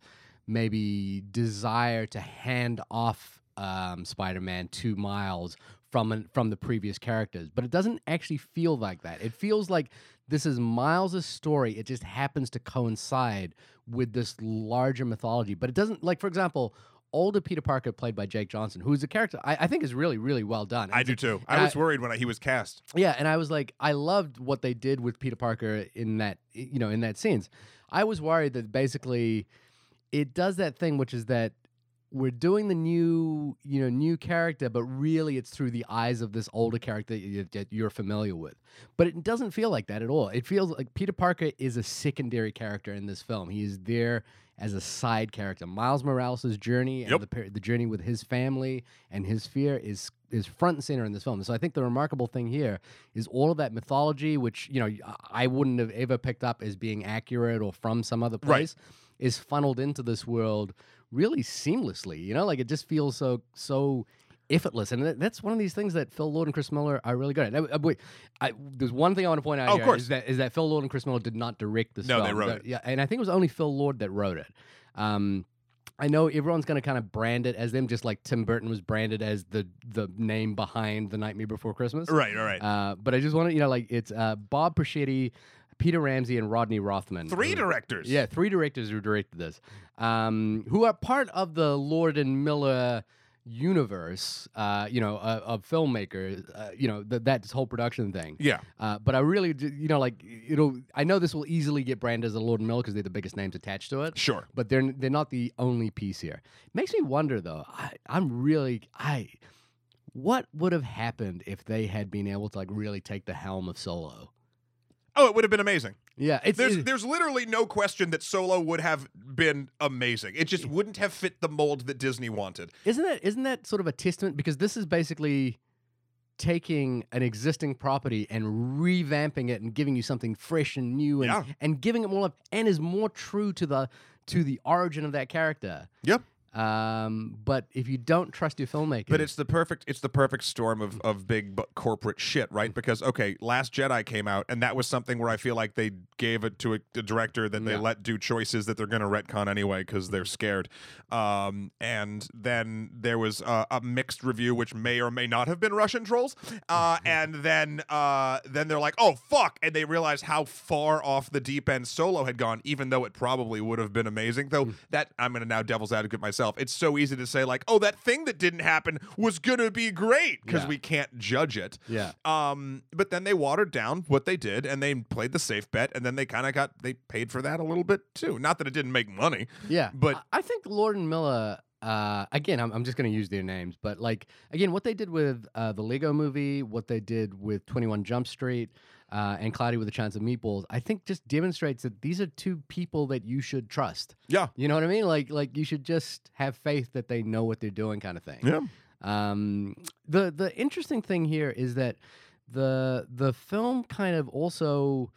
maybe desire to hand off um, Spider-Man to Miles from an, from the previous characters, but it doesn't actually feel like that. It feels like this is Miles's story. It just happens to coincide with this larger mythology, but it doesn't. Like for example, older Peter Parker, played by Jake Johnson, who's a character I, I think is really really well done. I do too. I was worried when he was cast. yeah, and I was like, I loved what they did with Peter Parker in that, you know, in that scenes. I was worried that basically it does that thing, which is that we're doing the new, you know, new character, but really it's through the eyes of this older character that you're familiar with. But it doesn't feel like that at all. It feels like Peter Parker is a secondary character in this film. He is there as a side character. Miles Morales' journey and the the journey with his family and his fear is is front and center in this film. So I think the remarkable thing here is all of that mythology, which you know I- wouldn't have ever picked up as being accurate or from some other Right. place, is funneled into this world really seamlessly. You know, like it just feels so so effortless, and that- that's one of these things that Phil Lord and Chris Miller are really good at. Uh, wait, I, there's one thing I want to point out Oh, of course. is that is that Phil Lord and Chris Miller did not direct this No, film. they wrote That- it. Yeah, and I think it was only Phil Lord that wrote it. Um, I know everyone's going to kind of brand it as them, just like Tim Burton was branded as the the name behind The Nightmare Before Christmas. Right, all right. Uh, but I just want to, you know, like it's uh, Bob Persichetti, Peter Ramsey, and Rodney Rothman. Three who- directors. Yeah, three directors who directed this, um, who are part of the Lord and Miller universe, uh, you know, uh, of filmmakers, uh, you know, th- that whole production thing. Yeah. Uh, but I really, d- you know, like it'll. I know this will easily get branded as a Lord and Miller because they're the biggest names attached to it. Sure. But they're they're not the only piece here. Makes me wonder though. I, I'm really I. What would have happened if they had been able to like really take the helm of Solo? Oh, it would have been amazing. Yeah, it's There's it- there's literally no question that Solo would have been amazing. It just wouldn't have fit the mold that Disney wanted. Isn't that isn't that sort of a testament because this is basically taking an existing property and revamping it and giving you something fresh and new and Yeah. and giving it more life and is more true to the to the origin of that character. Yep. Um, but if you don't trust your filmmaking, But it's the perfect it's the perfect storm of, of big bu- corporate shit, right? Because okay, Last Jedi came out, and that was something where I feel like they gave it to a, a director that they Yeah. let do choices that they're going to retcon anyway because they're scared. Um, and then there was uh, a mixed review, which may or may not have been Russian trolls. Uh, <laughs> and then uh, then they're like, oh fuck, and they realized how far off the deep end Solo had gone, even though it probably would have been amazing. Though that I'm going to now devil's advocate myself. It's so easy to say like, oh, that thing that didn't happen was going to be great because Yeah. we can't judge it. yeah. Um, but then they watered down what they did and they played the safe bet, and then they kind of got they paid for that a little bit too. Not that it didn't make money. Yeah, But- I I think Lord and Miller. Uh, again, I'm, I'm just going to use their names, but like again, what they did with uh, the Lego Movie, what they did with 21 Jump Street, uh, and Cloudy with a Chance of Meatballs, I think just demonstrates that these are two people that you should trust. Yeah. You know what I mean? Like like you should just have faith that they know what they're doing, kind of thing. Yeah. Um, the the interesting thing here is that the the film kind of also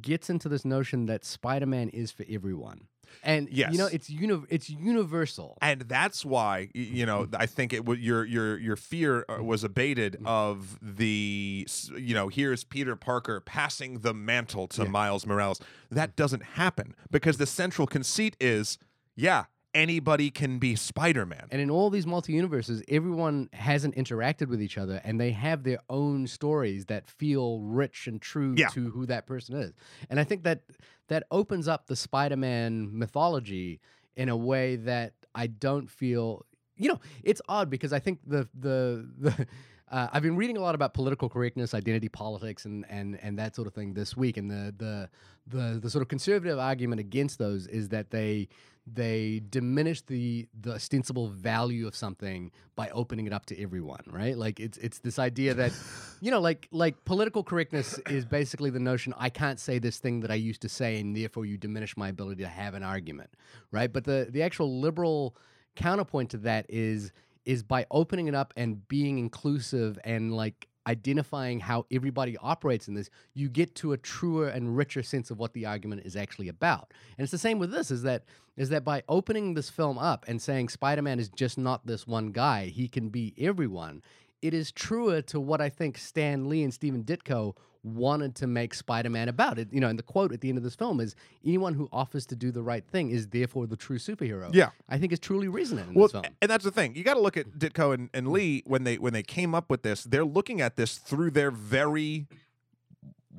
gets into this notion that Spider-Man is for everyone. And you know, it's uni- it's universal. and that's why you know I think it would your your your fear uh, was abated of the you know here's Peter Parker passing the mantle to Miles Morales. That doesn't happen because the central conceit is yeah anybody can be Spider-Man. And in all these multi-universes, everyone hasn't interacted with each other and they have their own stories that feel rich and true Yeah. to who that person is. And I think that that opens up the Spider-Man mythology in a way that I don't feel you know, it's odd because I think the the <laughs> the uh, I've been reading a lot about political correctness, identity politics, and and and that sort of thing this week. And the the the the sort of conservative argument against those is that they they diminish the the ostensible value of something by opening it up to everyone, right? Like it's it's this idea that <laughs> you know, like like political correctness is basically the notion I can't say this thing that I used to say, and therefore you diminish my ability to have an argument, right? But the the actual liberal counterpoint to that is is by opening it up and being inclusive and like identifying how everybody operates in this you get to a truer and richer sense of what the argument is actually about. And it's the same with this is that is that by opening this film up and saying spider-man is just not this one guy he can be everyone it is truer to what I think Stan Lee and Stephen Ditko wanted to make Spider-Man about. It, you know, and the quote at the end of this film is, "Anyone who offers to do the right thing is therefore the true superhero." Yeah. I think is truly resonant in Well, this film. and that's the thing. You got to look at Ditko and, and mm-hmm. Lee when they when they came up with this. They're looking at this through their very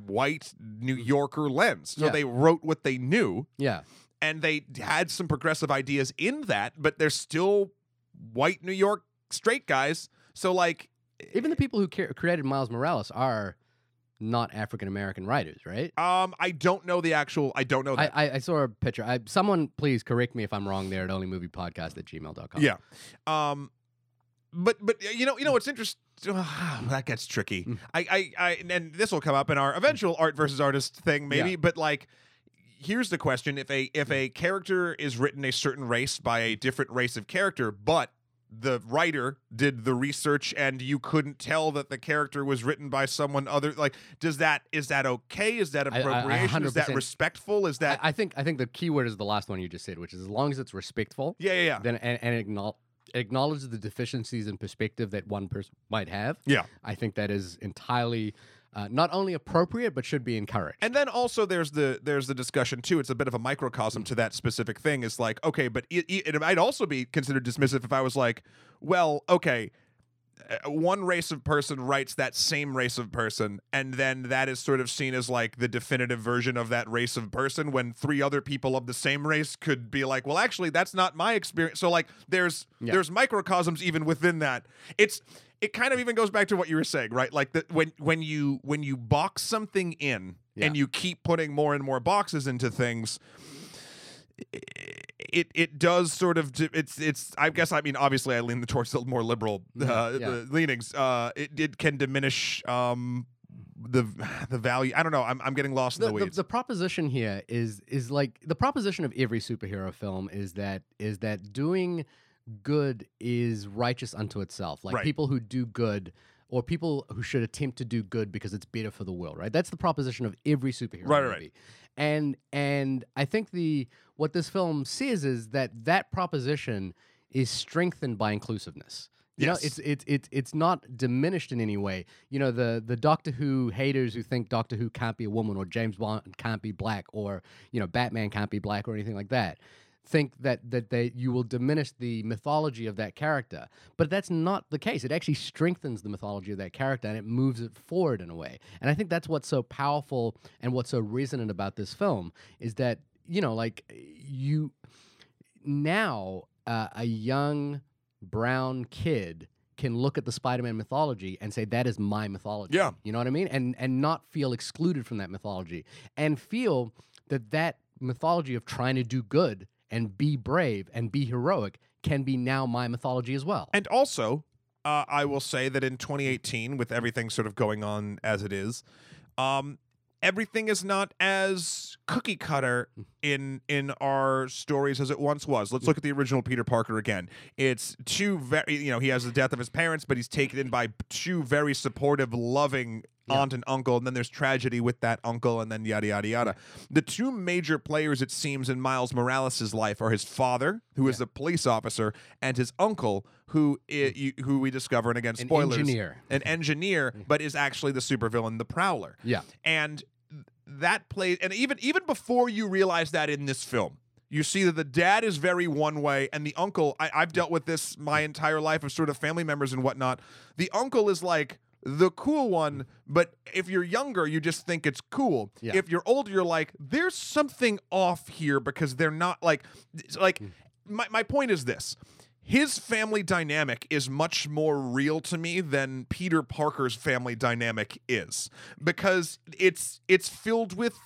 white New mm-hmm. Yorker lens. So Yeah. they wrote what they knew, Yeah. and they had some progressive ideas in that, but they're still white New York straight guys. So like, Even the people who created Miles Morales are not African American writers, right? um, I don't know the actual. I don't know I, that. I, I saw a picture. I, someone please correct me if I'm wrong there at onlymoviepodcast at gmail.com. yeah. Um, but but you know you know what's interesting. <sighs> that gets tricky. Mm. I I, I and this will come up in our eventual art versus artist thing maybe. Yeah. But like. Here's the question: If a if a character is written a certain race by a different race of character, but the writer did the research and you couldn't tell that the character was written by someone other like does that is that okay? Is that I- I appropriation? Is that respectful? Is that I, I think I think the key word is the last one you just said, which is as long as it's respectful, yeah yeah yeah. then and, and acknowl- acknowledge the deficiencies in perspective that one person might have. yeah. I think that is entirely uh, not only appropriate but should be encouraged. And then also there's the there's the discussion too. It's a bit of a microcosm to that specific thing. Is like okay, but it, it, might also be considered dismissive if I was like, well, okay, Uh, one race of person writes that same race of person, and then that is sort of seen as like the definitive version of that race of person. When three other people of the same race could be like, well, actually, that's not my experience. So like, there's Yeah. there's microcosms even within that. It's it kind of even goes back to what you were saying, right? Like that when when you when you box something in and you keep putting more and more boxes into things it it does sort of it's it's I guess I mean obviously I lean towards the more liberal uh, Mhm, yeah. the leanings uh it, it can diminish um the the value I don't know I'm I'm getting lost in the, the the, weeds the proposition here is is like the proposition of every superhero film is that is that doing good is righteous unto itself. Like Right. people who do good or people who should attempt to do good because it's better for the world, right? That's the proposition of every superhero Right, right, right. And and I think the what this film says is that that proposition is strengthened by inclusiveness. You Yes. know, it's it's it's it's not diminished in any way. You know, the the Doctor Who haters who think Doctor Who can't be a woman or James Bond can't be black or you know Batman can't be black or anything like that think that that they you will diminish the mythology of that character but that's not the case it actually strengthens the mythology of that character and it moves it forward in a way and i think that's what's so powerful and what's so resonant about this film is that you know like you now uh, a young brown kid can look at the Spider-Man mythology and say that is my mythology. Yeah. You know what I mean? And and not feel excluded from that mythology and feel that that mythology of trying to do good and be brave and be heroic can be now my mythology as well. And also, uh, I will say that in 2018, with everything sort of going on as it is, um, everything is not as cookie cutter hmm. in in our stories as it once was. Let's look hmm. at the original Peter Parker again. It's two very, you know, he has the death of his parents, but he's taken in by two very supportive, loving Yeah. aunt and uncle, and then there's tragedy with that uncle, and then yada yada yada. The two major players, it seems, in Miles Morales' life are his father, who is a police officer, and his uncle, who i- hmm. who we discover, and again, spoilers, An engineer. an engineer, but is actually the supervillain, the Prowler Yeah. and that plays and even even before you realize that in this film you see that the dad is very one way and the uncle I, i've dealt with this my entire life of sort of family members and whatnot. The uncle is like the cool one but if you're younger you just think it's cool. Yeah. if you're older you're like there's something off here because they're not like like hmm. my, my point is this his family dynamic is much more real to me than Peter Parker's family dynamic is because it's it's filled with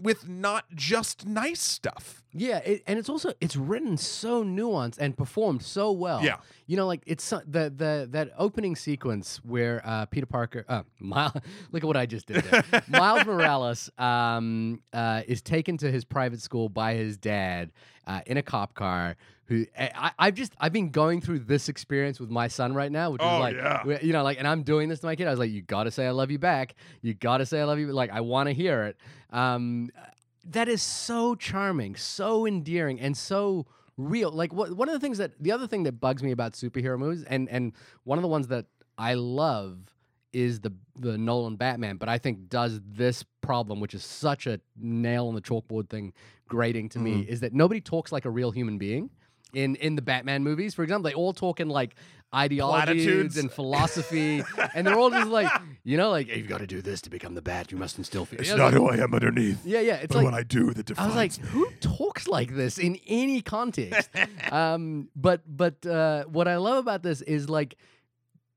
with not just nice stuff. Yeah, it, and it's also it's written so nuanced and performed so well. Yeah. you know, like it's the the that opening sequence where uh, Peter Parker, uh, Miles, <laughs> look at what I just did there. <laughs> Miles Morales um, uh, is taken to his private school by his dad uh, in a cop car. Who I, I've just I've been going through this experience with my son right now, which is Oh, like yeah. you know, like, and I'm doing this to my kid. I was like, you got to say I love you back. You got to say I love you. Like, I want to hear it. Um, that is so charming, so endearing, and so real. Like, what one of the things that the other thing that bugs me about superhero movies, and and one of the ones that I love is the the Nolan Batman, but I think does this problem, which is such a nail on the chalkboard thing, grating to me, mm-hmm. is that nobody talks like a real human being. In, in the Batman movies, for example, they all talk in like ideologies Platitudes. and philosophy, and they're all just like, you know, like you've got to do this to become the bat. You must instill fear. It's not like- who I am underneath. yeah, yeah. It's but like when I do, the I was like, me. who talks like this in any context? um, but but uh, what I love about this is like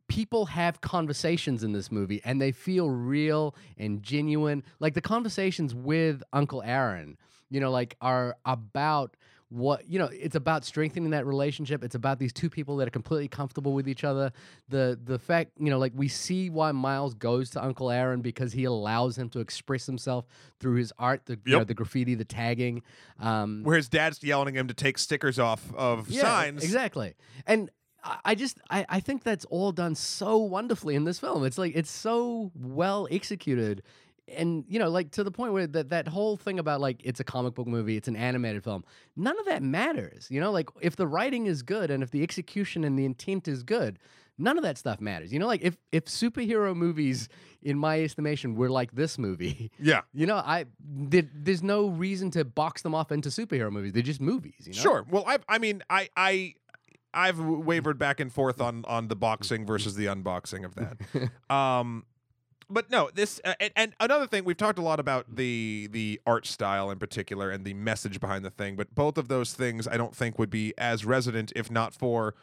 people have conversations in this movie and they feel real and genuine. Like the conversations with Uncle Aaron, you know, like are about what you know it's about strengthening that relationship it's about these two people that are completely comfortable with each other the the fact you know like we see why miles goes to uncle aaron because he allows him to express himself through his art the you know, the graffiti the tagging um Where his dad's yelling at him to take stickers off of yeah, signs. Exactly. And I I just I, I think that's all done so wonderfully in this film. It's like it's so well executed. And you know, like to the point where that that whole thing about like it's a comic book movie, it's an animated film. None of that matters. You know, like if the writing is good and if the execution and the intent is good, none of that stuff matters. You know, like if if superhero movies, in my estimation, were like this movie, Yeah. <laughs> you know, I there, there's no reason to box them off into superhero movies. They're just movies. You know? Sure. Well, I I mean, I I I've wavered back and forth on on the boxing versus the unboxing of that. <laughs> um but no, this uh, and, and another thing we've talked a lot about the the art style in particular and the message behind the thing, but both of those things I don't think would be as resident if not for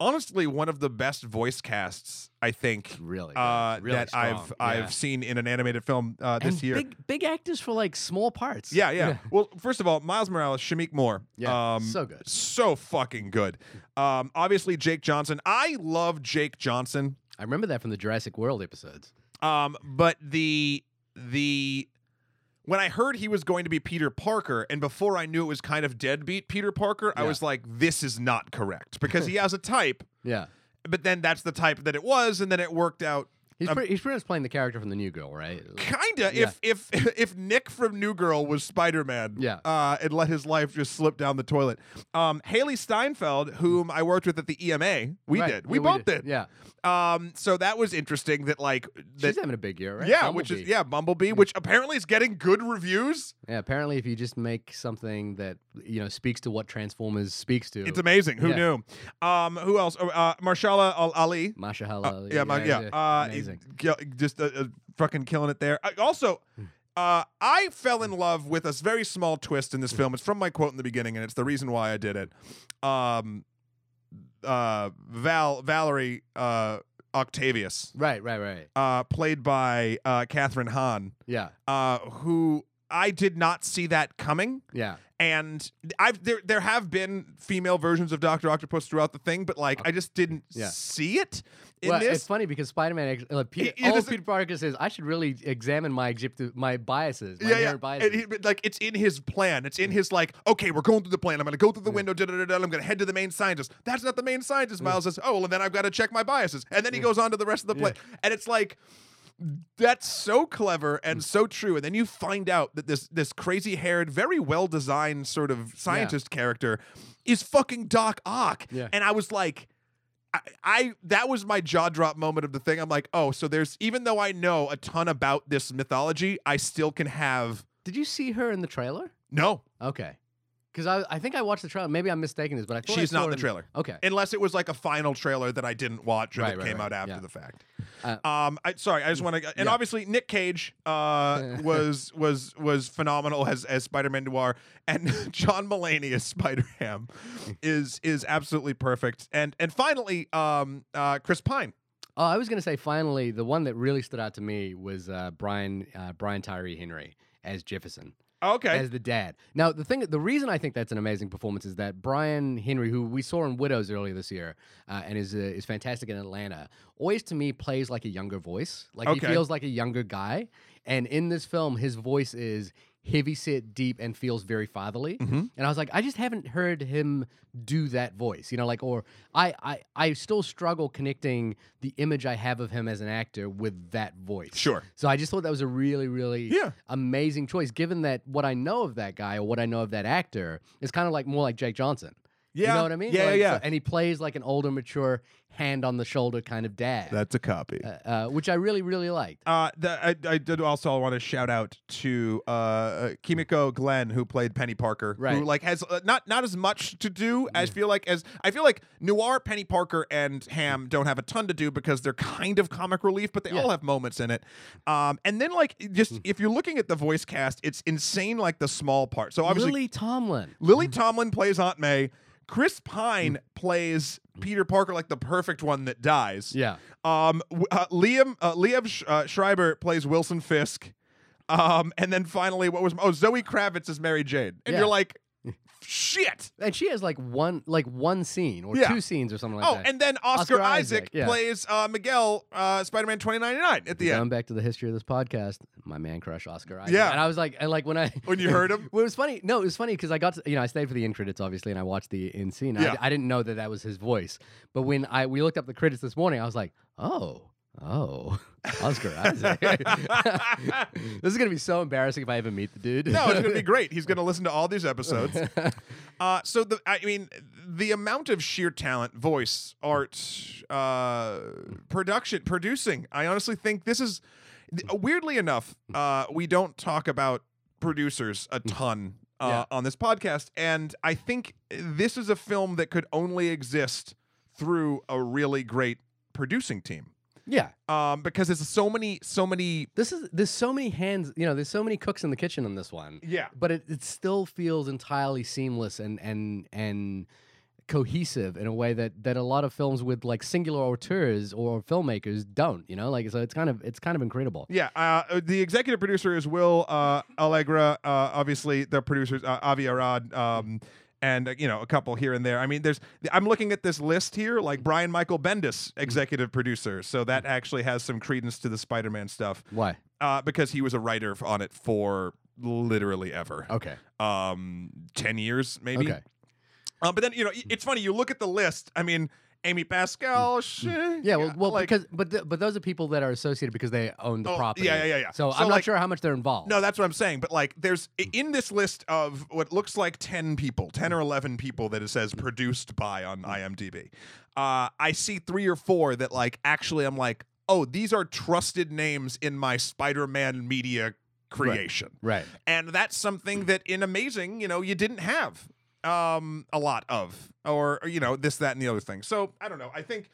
honestly one of the best voice casts I think Really, uh, Really that I've strong. I've seen in an animated film uh, this and year. Big big actors for like small parts. Yeah, yeah. <laughs> Well, first of all, Miles Morales, Shameik Moore. Yeah, um, so good. So fucking good. Um, obviously, Jake Johnson. I love Jake Johnson. I remember that from the Jurassic World episodes. Um, but the the when I heard he was going to be Peter Parker, and before I knew it was kind of deadbeat Peter Parker, I was like, this is not correct because he <laughs> has a type, Yeah. but then that's the type that it was, and then it worked out. He's, Um, pretty, he's pretty much playing the character from the New Girl, right? Kinda. Yeah. If if <laughs> if Nick from New Girl was Spider Man, Yeah. uh, and let his life just slip down the toilet. Um, Hailee Steinfeld, whom I worked with at the EMA, we Right. did. We Yeah, both did. Yeah. Um, so that was interesting. That like that. She's having a big year, right? Yeah, which is yeah, Bumblebee, which apparently is getting good reviews. Yeah, apparently, if you just make something that you know speaks to what Transformers speaks to, It's amazing. Who Yeah. knew? Um, who else? Oh, Uh, Mahershala Al Ali. Masha Uh, Halal. yeah, my, yeah. Uh, amazing. just uh, uh, fucking killing it there. Uh, also, uh, I fell in love with a very small twist in this film. It's from my quote in the beginning, and it's the reason why I did it. Um, uh, Val Valerie uh, Octavius, Right, right, right. uh, played by uh, Kathryn Hahn, Yeah, uh, who I did not see that coming. yeah. And I've there there have been female versions of Doctor Octopus throughout the thing, but like I just didn't Yeah. see it in well, this. it's funny because Spider-Man, ex- uh, Peter, Peter Parker says, "I should really examine my Egypt- my biases, my yeah, yeah. biases." And he, like it's in his plan. It's in his like, okay, we're going through the plan. I'm going to go through the window. Da, da, da, da, I'm going to head to the main scientist. That's not the main scientist. Miles says, oh, well, and then I've got to check my biases. And then he goes on to the rest of the plan. And it's like. That's so clever and so true. And then you find out that this this crazy haired, very well designed sort of scientist character is fucking Doc Ock. Yeah. And I was like, I, I that was my jaw drop moment of the thing. I'm like, oh, so there's even though I know a ton about this mythology, I still can have Did you see her in the trailer? no. Okay, because I I think I watched the trailer. Maybe I'm mistaken this, but I thought She's saw not in the trailer. Okay, Unless it was like a final trailer that I didn't watch or Right, that right, came right. out after Yeah. the fact. Uh, um, I sorry, I just want to, and Yeah. obviously Nick Cage uh, <laughs> was was was phenomenal as as Spider Man Noir, and <laughs> John Mulaney as Spider Ham is is absolutely perfect. And and finally, um, uh, Chris Pine. Oh, I was gonna say finally, the one that really stood out to me was uh, Brian uh, Brian Tyree Henry as Jefferson. Okay, as the dad. Now, the thing, the reason I think that's an amazing performance is that Brian Henry, who we saw in Widows earlier this year, uh, and is uh, is fantastic in Atlanta, always to me plays like a younger voice. Like Okay. he feels like a younger guy, and in this film, his voice is heavy set, deep, and feels very fatherly. Mhm. And I was like, I just haven't heard him do that voice, you know, like, or I, I, I still struggle connecting the image I have of him as an actor with that voice. sure. So I just thought that was a really, really Yeah. amazing choice, given that what I know of that guy or what I know of that actor is kind of like more like Jake Johnson. You Yeah. know what I mean? Yeah, yeah, Like, yeah. so- and he plays like an older, mature, hand on the shoulder kind of dad, That's a copy. uh, uh, which I really, really liked. Uh, the, I, I did also want to shout out to uh, uh, Kimiko Glenn who played Peni Parker, who like has uh, not not as much to do as feel like as I feel like Noir, Peni Parker, and Ham don't have a ton to do because they're kind of comic relief, but they Yeah. all have moments in it. Um, and then like just if you're looking at the voice cast, it's insane. Like the small part. So obviously Lily Tomlin. Lily Tomlin plays Aunt May. Chris Pine plays Peter Parker, like the perfect one that dies. Yeah. Um, uh, Liam uh, Liev Sch- uh, Schreiber plays Wilson Fisk. Um, and then finally, what was oh Zoe Kravitz is Mary Jane, and Yeah. you're like, shit. And she has like one like one scene or Yeah. two scenes or something like oh, that. and then Oscar, Oscar Isaac, Isaac, yeah. plays uh, Miguel uh, Spider-Man 2099 at the end. Going end. back to the history of this podcast, my man crush Oscar Isaac. Yeah. and I was like, and like when I When you heard him? <laughs> well, it was funny. No, it was funny because I got to, you know I stayed for the end credits obviously, and I watched the in scene. Yeah. I, I didn't know that that was his voice, but when I we looked up the credits this morning, I was like, oh. Oh, <laughs> Oscar Isaac. <laughs> this is gonna be so embarrassing if I ever meet the dude. no, it's gonna be <laughs> great. He's gonna listen to all these episodes. Uh, so the I mean the amount of sheer talent, voice, art, uh, production, producing. I honestly think this is weirdly enough. Uh, we don't talk about producers a ton uh, Yeah. on this podcast, and I think this is a film that could only exist through a really great producing team. Yeah. Um, because there's so many, so many. This is there's so many hands, you know, there's so many cooks in the kitchen on this one. Yeah. But it, it still feels entirely seamless and and and cohesive in a way that that a lot of films with like singular auteurs or filmmakers don't, you know? Like so it's kind of it's kind of incredible. Yeah, uh, the executive producer is Will uh, Allegra. Uh, obviously, the producers uh, Avi Arad, um, and uh, you know a couple here and there. I mean, there's. I'm looking at this list here, like Brian Michael Bendis, executive producer. So that actually has some credence to the Spider-Man stuff, Why? uh, because he was a writer on it for literally ever. Okay. Um, ten years maybe. Okay. Uh, but then you know, it's funny. You look at the list. I mean, Amy Pascal. sh- Mm. Yeah, well, well like- because but th- but those are people that are associated because they own the Oh, property. yeah, yeah, yeah. So, So, I'm like- not sure how much they're involved. No, that's what I'm saying. But like, there's in this list of what looks like ten people, ten or eleven people that it says produced by on IMDb. Uh, I see three or four that like actually I'm like, oh, these are trusted names in my Spider-Man media creation, Right. and that's something that in Amazing, you know, you didn't have um a lot of, or, you know, this, that, and the other thing. So I don't know. I think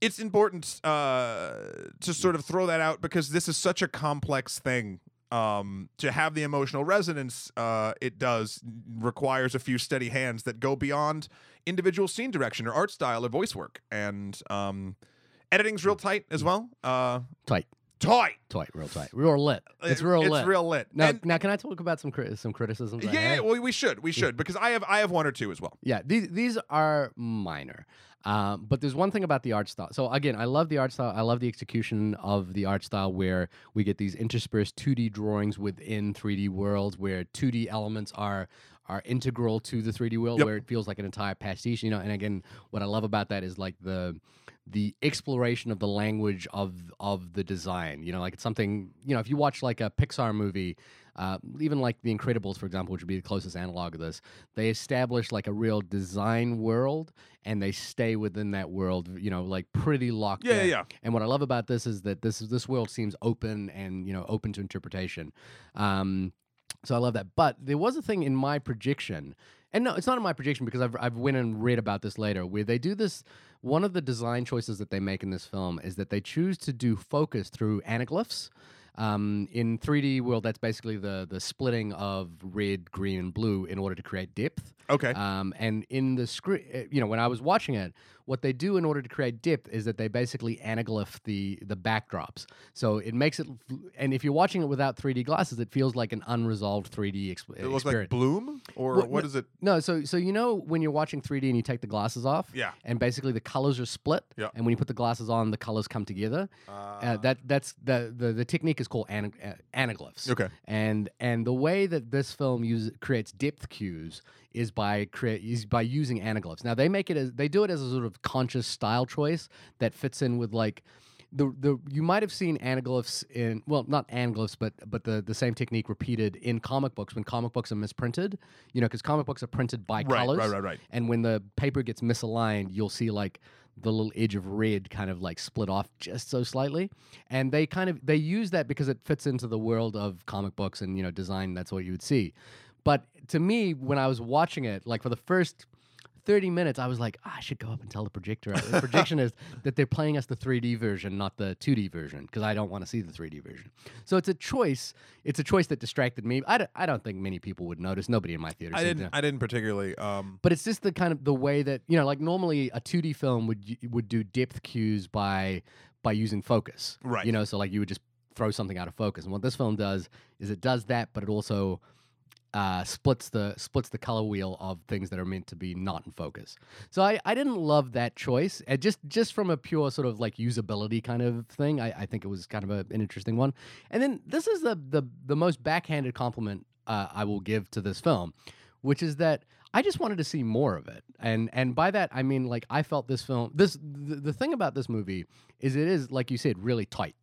it's important uh, to sort of throw that out because this is such a complex thing. Um, to have the emotional resonance uh, it does requires a few steady hands that go beyond individual scene direction or art style or voice work. And um, editing's real tight as well. Uh, Tight. Tight. Tight, real tight. Real lit. It's It- real it's lit. real lit. Now, And- now can I talk about some cri- some criticisms? Yeah, yeah, well, we should, we should, because I have, I have one or two as well. Yeah, these these are minor. Um, but there's one thing about the art style. So again, I love the art style. I love the execution of the art style where we get these interspersed 2D drawings within 3D worlds, where 2D elements are are integral to the 3D world, Yep. where it feels like an entire pastiche. You know, and again, what I love about that is like the the exploration of the language of of the design. You know, like it's something. You know, if you watch like a Pixar movie. Uh, even like The Incredibles, for example, which would be the closest analog of this, they establish like a real design world, and they stay within that world. You know, like pretty locked. Yeah, yeah, in. yeah. And what I love about this is that this is this world seems open and you know open to interpretation. Um, so I love that. But there was a thing in my projection, and no, it's not in my projection because I've I've went and read about this later, where they do this. One of the design choices that they make in this film is that they choose to do focus through anaglyphs. Um, in 3D world, that's basically the the splitting of red, green, and blue in order to create depth. Okay. Um, and in the screen, you know, when I was watching it, what they do in order to create depth is that they basically anaglyph the the backdrops. So it makes it, and if you're watching it without 3D glasses, it feels like an unresolved 3D exp- it looks experience. like Bloom, or Well, what no- is it? No, so so you know when you're watching 3D and you take the glasses off, Yeah. and basically the colors are split, Yeah. and when you put the glasses on, the colors come together. Uh, that that's the, the the technique is called ana- uh, anaglyphs. Okay. And and the way that this film uses creates depth cues is by create is by using anaglyphs. Now they make it as they do it as a sort of conscious style choice that fits in with like the the you might have seen anaglyphs in well not anaglyphs but but the the same technique repeated in comic books when comic books are misprinted you know because comic books are printed by Right, colors right, right, right. and when the paper gets misaligned you'll see like the little edge of red kind of like split off just so slightly and they kind of they use that because it fits into the world of comic books and you know design that's what you would see but to me when i was watching it like for the first 30 minutes, I was like, "Ah, I should go up and tell the projector. The <laughs> projection is that they're playing us the 3D version, not the 2D version, because I don't want to see the 3D version. So it's a choice. It's a choice that distracted me. I don't, I don't think many people would notice. Nobody in my theater. I didn't. to. I didn't particularly. Um, But it's just the kind of the way that you know, like normally a 2D film would would do depth cues by by using focus, Right. You know, so like you would just throw something out of focus. And what this film does is it does that, but it also uh, splits the splits the color wheel of things that are meant to be not in focus. So I, I didn't love that choice. And just just from a pure sort of like usability kind of thing, I, I think it was kind of a, an interesting one. And then this is the the the most backhanded compliment uh, I will give to this film, which is that I just wanted to see more of it. And and by that I mean like I felt this film this the, the thing about this movie is it is like you said really tight.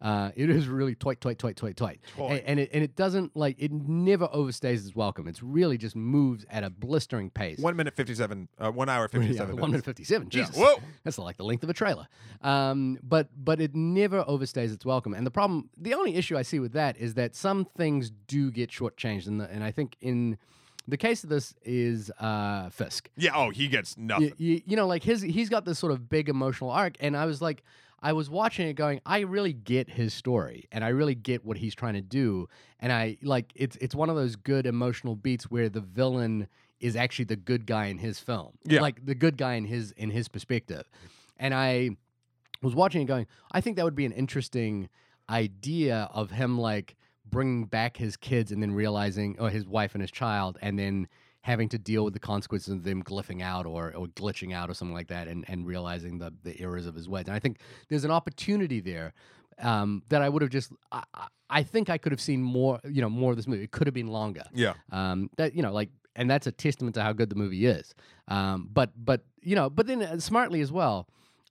Uh, it is really tight, tight, tight, tight, tight. And, and it and it doesn't like it never overstays its welcome. It's really just moves at a blistering pace. one minute fifty-seven. Uh, one hour Yeah, fifty-seven. one minute fifty-seven. Yeah. Jesus, Whoa. that's like the length of a trailer. Um, but but it never overstays its welcome. And the problem, the only issue I see with that is that some things do get shortchanged, and the, and I think in the case of this is uh, Fisk. Yeah. Oh, he gets nothing. You, you know, like his he's got this sort of big emotional arc, and I was like, I was watching it, going, I really get his story, and I really get what he's trying to do, and I like it's it's one of those good emotional beats where the villain is actually the good guy in his film, Yeah. like the good guy in his in his perspective, and I was watching it, going, I think that would be an interesting idea of him like bringing back his kids and then realizing, oh, his wife and his child, and then having to deal with the consequences of them glyphing out or, or glitching out or something like that and, and realizing the, the errors of his ways. And I think there's an opportunity there um, that I would have just, I, I- I think I could have seen more, you know, more of this movie. It could have been longer. Yeah. Um, that, you know, like, and that's a testament to how good the movie is. Um, but, but, you know, but then uh, smartly as well,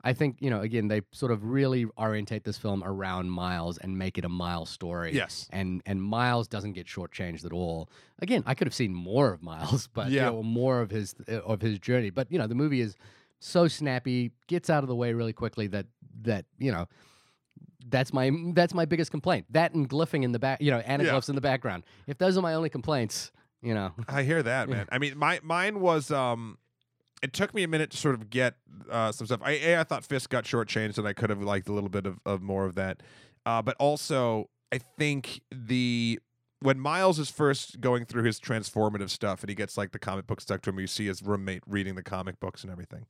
I think, you know, again, they sort of really orientate this film around Miles and make it a Miles story Yes. and and Miles doesn't get shortchanged at all. Again, I could have seen more of Miles, <laughs> but Yeah. you know, more of his uh, of his journey. But you know, the movie is so snappy, gets out of the way really quickly that that you know. That's my that's my biggest complaint. That and glyphing in the back, you know, anaglyphs in the background. If those are my only complaints, you know, I hear that, <laughs> man. I mean, my mine was um it took me a minute to sort of get uh, some stuff. I a, I thought Fisk got shortchanged, and I could have liked a little bit of, of more of that. Uh, but also, I think the when Miles is first going through his transformative stuff, and he gets like the comic book stuck to him, you see his roommate reading the comic books and everything.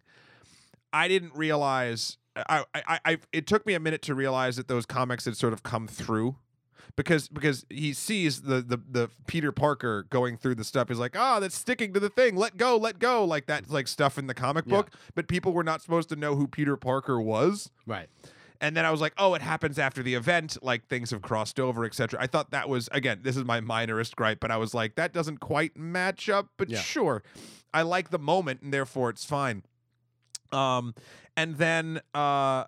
I didn't realize. I, I, I, it took me a minute to realize that those comics had sort of come through because because he sees the the the Peter Parker going through the stuff. He's like, ah, that's sticking to the thing. Let go, let go. Like that's like stuff in the comic Yeah. book. But people were not supposed to know who Peter Parker was. right? And then I was like, oh, it happens after the event. Like things have crossed over, etc. I thought that was again, this is my minorist gripe, but I was like, that doesn't quite match up. But Yeah. sure, I like the moment, and therefore it's fine. Um, and then uh,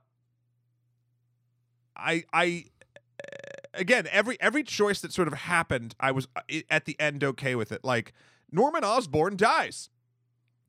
I I again every every choice that sort of happened, I was uh, at the end okay with it. Like Norman Osborn dies,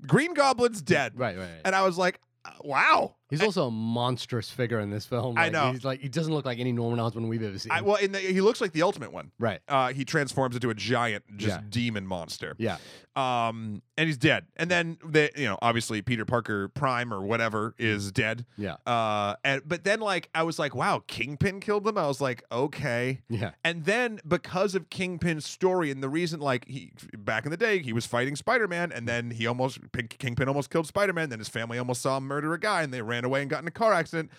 Green Goblin's dead, Right, right. right. and I was like, uh, wow. He's also a monstrous figure in this film. I Like, know. He's like he doesn't look like any Norman Osborn we've ever seen. I, well, in the, he looks like the ultimate one. right. Uh, he transforms into a giant, just Yeah. demon monster. Yeah. Um, and he's dead. And then they, you know, obviously Peter Parker Prime or whatever is dead. Yeah. Uh, and but then like I was like, wow, Kingpin killed them. I was like, okay. Yeah. And then because of Kingpin's story and the reason, like he back in the day, he was fighting Spider Man, and then he almost Pink- Kingpin almost killed Spider Man. Then his family almost saw him murder a guy, and they ran away and got in a car accident.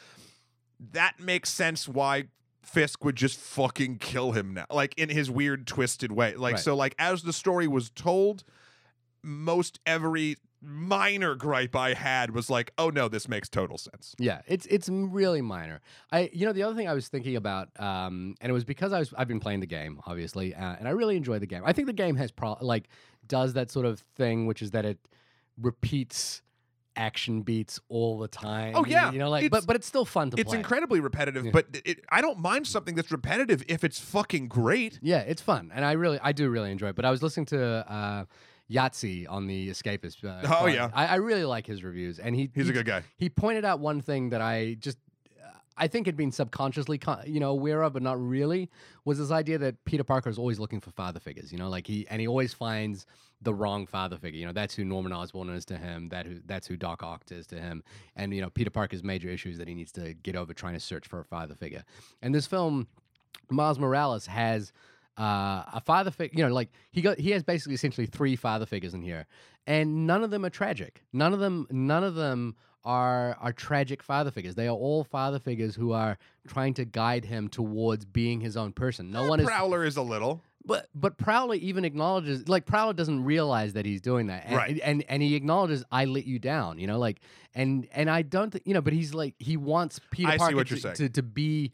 That makes sense why Fisk would just fucking kill him now, like in his weird twisted way. Like Right. so, like as the story was told, most every minor gripe I had was like, oh no, this makes total sense. Yeah, it's it's really minor. I you know the other thing I was thinking about, um, and it was because I was I've been playing the game obviously, uh, and I really enjoy the game. I think the game has pro like does that sort of thing, which is that it repeats action beats all the time. Oh, yeah. you know, like It's- but but it's still fun to play. It's play. incredibly repetitive, but it, I don't mind something that's repetitive if it's fucking great. Yeah, it's fun, and I really, I do really enjoy it. But I was listening to uh, Yahtzee on the Escapist. Uh, Oh, pod. yeah. I, I really like his reviews, and he He's he a good guy. He pointed out one thing that I just. I think had been subconsciously, con- you know, aware of, but not really, was this idea that Peter Parker is always looking for father figures. You know, like he and he always finds the wrong father figure. You know, that's who Norman Osborn is to him. That who that's who Doc Ock is to him. And you know, Peter Parker's major issues that he needs to get over trying to search for a father figure. And this film, Miles Morales has uh, a father figure. You know, like he got he has basically essentially three father figures in here, and none of them are tragic. None of them. None of them are are tragic father figures. They are all father figures who are trying to guide him towards being his own person. No one is Prowler is a little. But but Prowler even acknowledges like Prowler doesn't realize that he's doing that, and, Right. And and he acknowledges I let you down, you know, like and and I don't th- you know, but he's like he wants Peter I see Parker what you're to, to to be,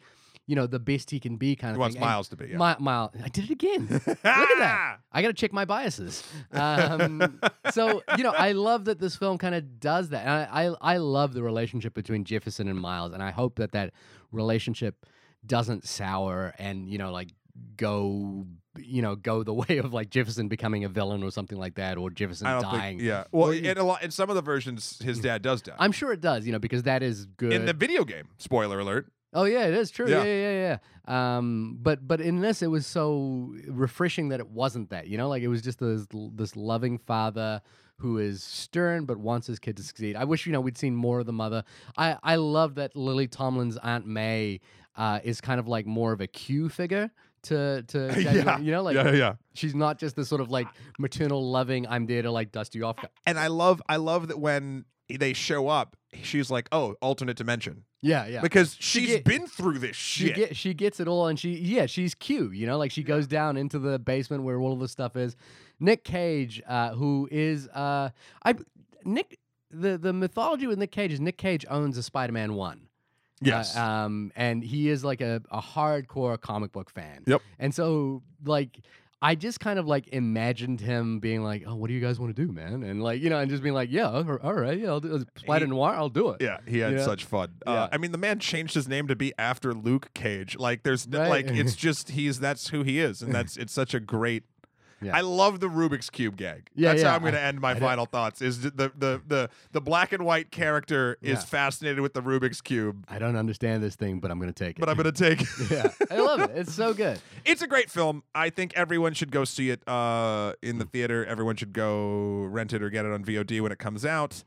you know, the best he can be kind of He wants thing. And Miles to be. Yeah. Mi- Miles, I did it again. <laughs> Look at that. I got to check my biases. Um, so you know, I love that this film kind of does that, and I, I I love the relationship between Jefferson and Miles, and I hope that that relationship doesn't sour and you know like go you know go the <laughs> way of like Jefferson becoming a villain or something like that, or Jefferson dying. think. Yeah. Well, in a lot, in some of the versions, his dad does die. I'm sure it does, you know, because that is good. in the video game. Spoiler alert. Oh yeah, it is true. Yeah. Yeah, yeah, yeah. yeah. Um, but but in this, it was so refreshing that it wasn't that. You know, like it was just this this loving father who is stern but wants his kid to succeed. I wish you know we'd seen more of the mother. I I love that Lily Tomlin's Aunt May uh, is kind of like more of a Q figure. To, to <laughs> Yeah. you know like yeah, yeah. she's not just the sort of like maternal loving I'm there to like dust you off guy. And I love, I love that when they show up, she's like, "Oh, alternate dimension," yeah yeah because She she's get- been through this she shit. get she gets it all and she yeah she's Q you know like she goes down into the basement where all of the stuff is Nick Cage uh who is uh I Nick the the mythology with Nick Cage is Nick Cage owns a Spider-Man 1 yes. uh, um and he is like a, a hardcore comic book fan Yep. and so like I just kind of like imagined him being like, "Oh, what do you guys want to do, man?" And like, you know, and just being like, "Yeah, all right, yeah, I'll do Spider Noir, I'll do it." yeah, he had Yeah. such fun. Uh, Yeah. I mean, the man changed his name to be after Luke Cage. Like, there's Right. like, <laughs> it's just he's that's who he is, and <laughs> that's it's such a great. Yeah. I love the Rubik's cube gag. Yeah, that's yeah, how I'm going to end my I final thoughts. Is the the the the black and white character is fascinated with the Rubik's cube, I don't understand this thing, but I'm gonna take it. but I'm going to take. It. <laughs> yeah, I love it. It's so good. <laughs> It's a great film. I think everyone should go see it uh, in the theater. Everyone should go rent it or get it on VOD when it comes out.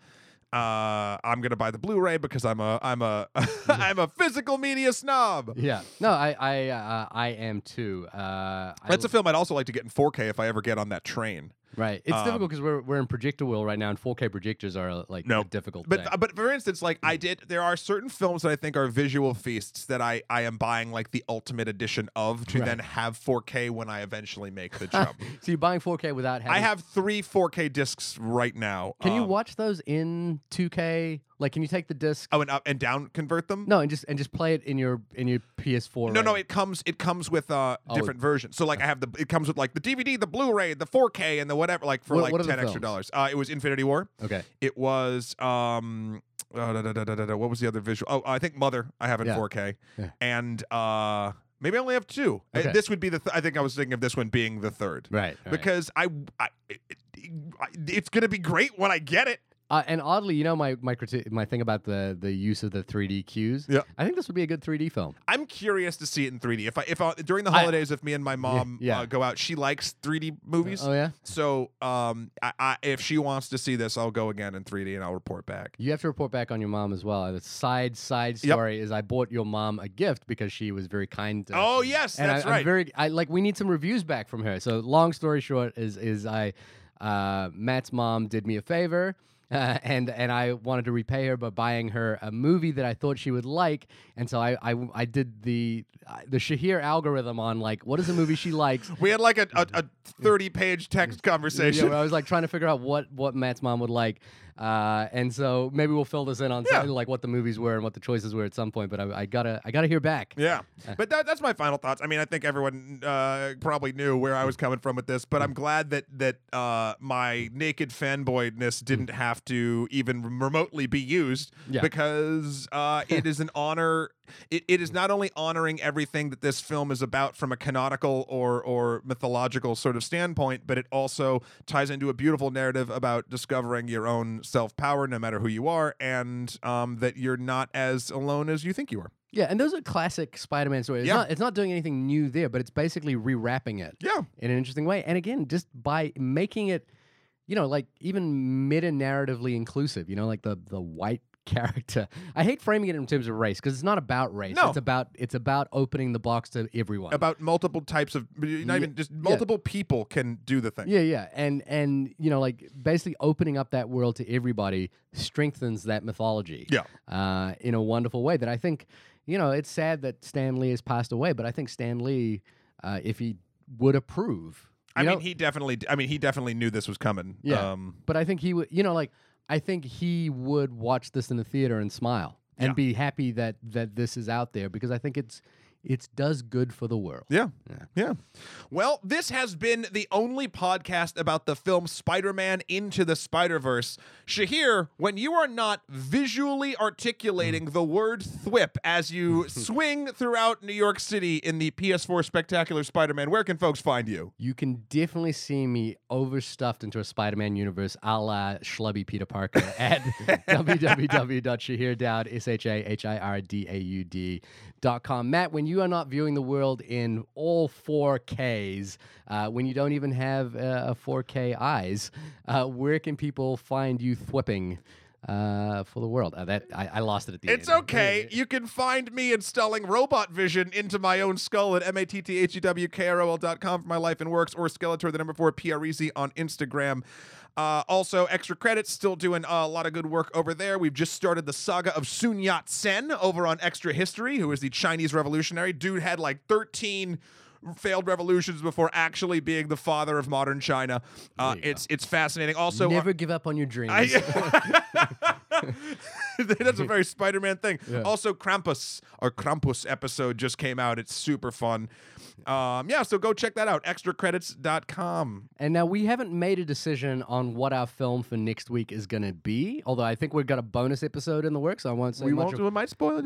Uh, I'm gonna buy the Blu-ray because I'm a I'm a <laughs> I'm a physical media snob. Yeah. No, I I uh, I am too. Uh, That's a film I'd also like to get in 4K if I ever get on that train. Right. It's um, difficult because we're we're in projector wheel right now, and 4K projectors are like No, a difficult But thing. uh, but for instance, like I did, there are certain films that I think are visual feasts that I I am buying like the ultimate edition of to Right. then have 4K when I eventually make the <laughs> jump. so you're buying 4K without having. I have three 4K discs right now. Can you Um, watch those in 2K? Like, can you take the disc? Oh, and up and down convert them? No, and just and just play it in your in your PS4. No, no, it comes it comes with uh Oh, different versions. So like I have the it comes with like the DVD, the Blu-ray, the 4K, and the whatever, like for What- like what ten extra dollars. Uh, it was Infinity War. Okay. It was um, uh, da, da, da, what was the other visual? Oh, I think Mother. I have in Yeah. 4K, Yeah. and uh, maybe I only have two. Uh, Okay. This would be the. Th- I think I was thinking of this one being the third. Right. right. Because I, I, it, it- I- it's gonna be great when I get it. Uh, and oddly, you know my my criti- my thing about the the use of the 3D cues. Yeah. I think this would be a good 3D film. I'm curious to see it in 3D. If I, if I, during the I- holidays, if me and my mom yeah. Uh, go out, she likes 3D movies. Oh yeah. So, um, I, I, if she wants to see this, I'll go again in 3D and I'll report back. You have to report back on your mom as well. The side side Yep. story is I bought your mom a gift because she was very kind. To Oh yes, and that's I, right. I'm very I like we need some reviews back from her. So long story short is is I uh, Matt's mom did me a favor. Uh, <laughs> and and I wanted to repay her by buying her a movie that I thought she would like, and so I I, I did the uh, the Shahir algorithm on like what is a movie she likes. <laughs> we had like a, a, a 30 page text Yeah, conversation. where I was like trying to figure out what what Matt's mom would like, uh, and so maybe we'll fill this in on Yeah. like what the movies were and what the choices were at some point. But I, I gotta I gotta hear back. Yeah, but that, that's my final thoughts. I mean, I think everyone uh, probably knew where I was coming from with this, but I'm glad that that uh, my naked fanboyness didn't have have to even remotely be used Yeah. because uh, it is an honor. It, it is not only honoring everything that this film is about from a canonical or or mythological sort of standpoint, but it also ties into a beautiful narrative about discovering your own self power, no matter who you are, and um, that you're not as alone as you think you are. Yeah, and those are classic Spider-Man stories. It's Yeah. not it's not doing anything new there, but it's basically rewrapping it Yeah. in an interesting way. And again, just by making it, you know, like even meta narratively inclusive. You know, like the the white character. I hate framing it in terms of race because it's not about race. No. It's about it's about opening the box to everyone. About multiple types of, not Yeah, even just yeah. multiple people can do the thing. Yeah, yeah, and and you know, like basically opening up that world to everybody strengthens that mythology. Yeah. uh, in a wonderful way that I think, you know, it's sad that Stan Lee has passed away, but I think Stan Lee, uh, if he would approve, I you mean, he definitely. I mean, he definitely knew this was coming. Yeah. Um, but I think he would, you know, like I think he would watch this in the theater and smile and Yeah. be happy that that this is out there because I think it's it does good for the world. Yeah. Yeah. Yeah. Well, this has been the only podcast about the film Spider Man Into the Spider Verse. Shahir, when you are not visually articulating mm. the word thwip as you <laughs> swing throughout New York City in the PS4 Spectacular Spider Man, where can folks find you? You can definitely see me overstuffed into a Spider-Man universe, a la Schlubby Peter Parker <laughs> at www.shahirdaud, S-H-A-H-I-R-D-A-U-D dot com. Matt, when you are not viewing the world in all 4Ks, uh, when you don't even have uh, 4K eyes, uh, where can people find you thwipping uh, for the world? Uh, that I, I lost it at the It's end. It's okay. You can find me installing robot vision into my own skull at M-A-T-T-H-E-W-K-R-O-L dot com for my life and works, or Skeletor, the number four, P-R-E-Z on Instagram. Uh, also, extra credits, still doing a lot of good work over there. We've just started the saga of Sun Yat sen over on Extra History, who is the Chinese revolutionary. Dude had like 13 failed revolutions before actually being the father of modern China. Uh, it's it's fascinating. Also, uh, Never give up on your dreams. I, <laughs> that's a very Spider-Man thing. Yeah. Also, Krampus or Krampus episode just came out. It's super fun. Um, yeah, so go check that out. Extracredits.com. And now we haven't made a decision on what our film for next week is going to be. Although I think we've got a bonus episode in the works. So I won't say We much. won't. We might spoil it.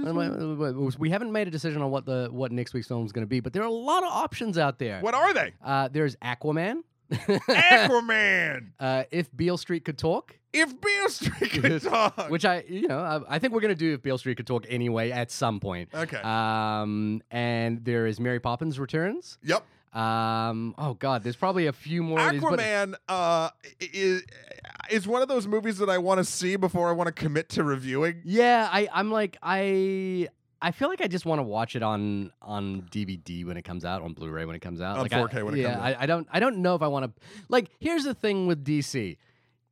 We- we haven't made a decision on what the what next week's film is going to be, but there are a lot of options out there. What are they? Uh, there's Aquaman. <laughs> Aquaman. uh, if Beale Street could talk, If Beale Street could <laughs> talk. which I, you know, I, I think we're going to do if Beale Street could talk anyway at some point. Okay. Um, and there is Mary Poppins Returns. yep. Um, oh God, there's probably a few more. of these, but- Aquaman uh, is is one of those movies that I want to see before I want to commit to reviewing. Yeah, I I'm like I I feel like I just want to watch it on on DVD when it comes out, on Blu-ray when it comes out, On like 4K I, when it yeah, comes out. I, I don't I don't know if I want to. Like, here's the thing with DC.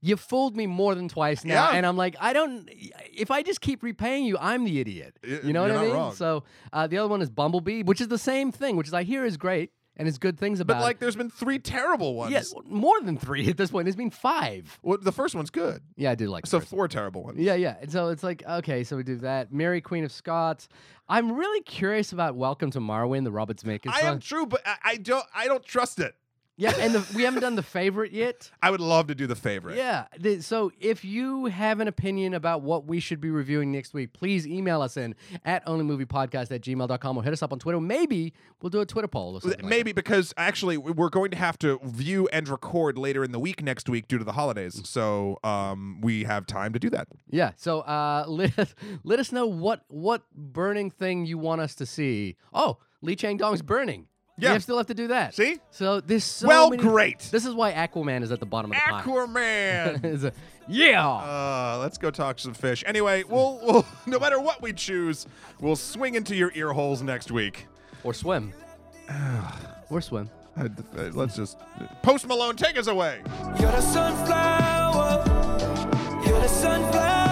You fooled me more than twice now, Yeah. and I'm like, I don't. If I just keep repaying you, I'm the idiot. You know what you're I not mean? wrong. So uh, the other one is Bumblebee, which is the same thing, which is I hear is great and it's good things about. But like, there's been three terrible ones. yeah, more than three <laughs> at this point. There's been five. Well, the first one's good. Yeah, I do like. So four terrible ones. Yeah, yeah. And so it's like, okay, so we do that. Mary Queen of Scots. I'm really curious about Welcome to Marwen, the Robert Zemeckis I am true, but I, I don't. I don't trust it. Yeah, and the, we haven't done the favorite yet. <laughs> I would love to do the favorite. Yeah. the- so if you have an opinion about what we should be reviewing next week, please email us in at onlymoviepodcast at gmail.com or hit us up on Twitter. Maybe we'll do a Twitter poll or something. like Maybe because actually we're going to have to view and record later in the week next week due to the holidays. So um, we have time to do that. that. Yeah. So uh, <laughs> let us, let us know what what burning thing you want us to see. Oh, Lee Chang Dong's burning. Yeah. We have, still have to do that. See? So this so well, many- great. This is why Aquaman is at the bottom of the pile. Aquaman. <laughs> It's a- yeah. Uh, let's go talk to some fish. Anyway, we'll, we'll <laughs> no matter what we choose, we'll swing into your ear holes next week. or swim. <sighs> or swim. Uh, uh, let's just Post Malone, take us away. You're the sunflower. You're the sunflower.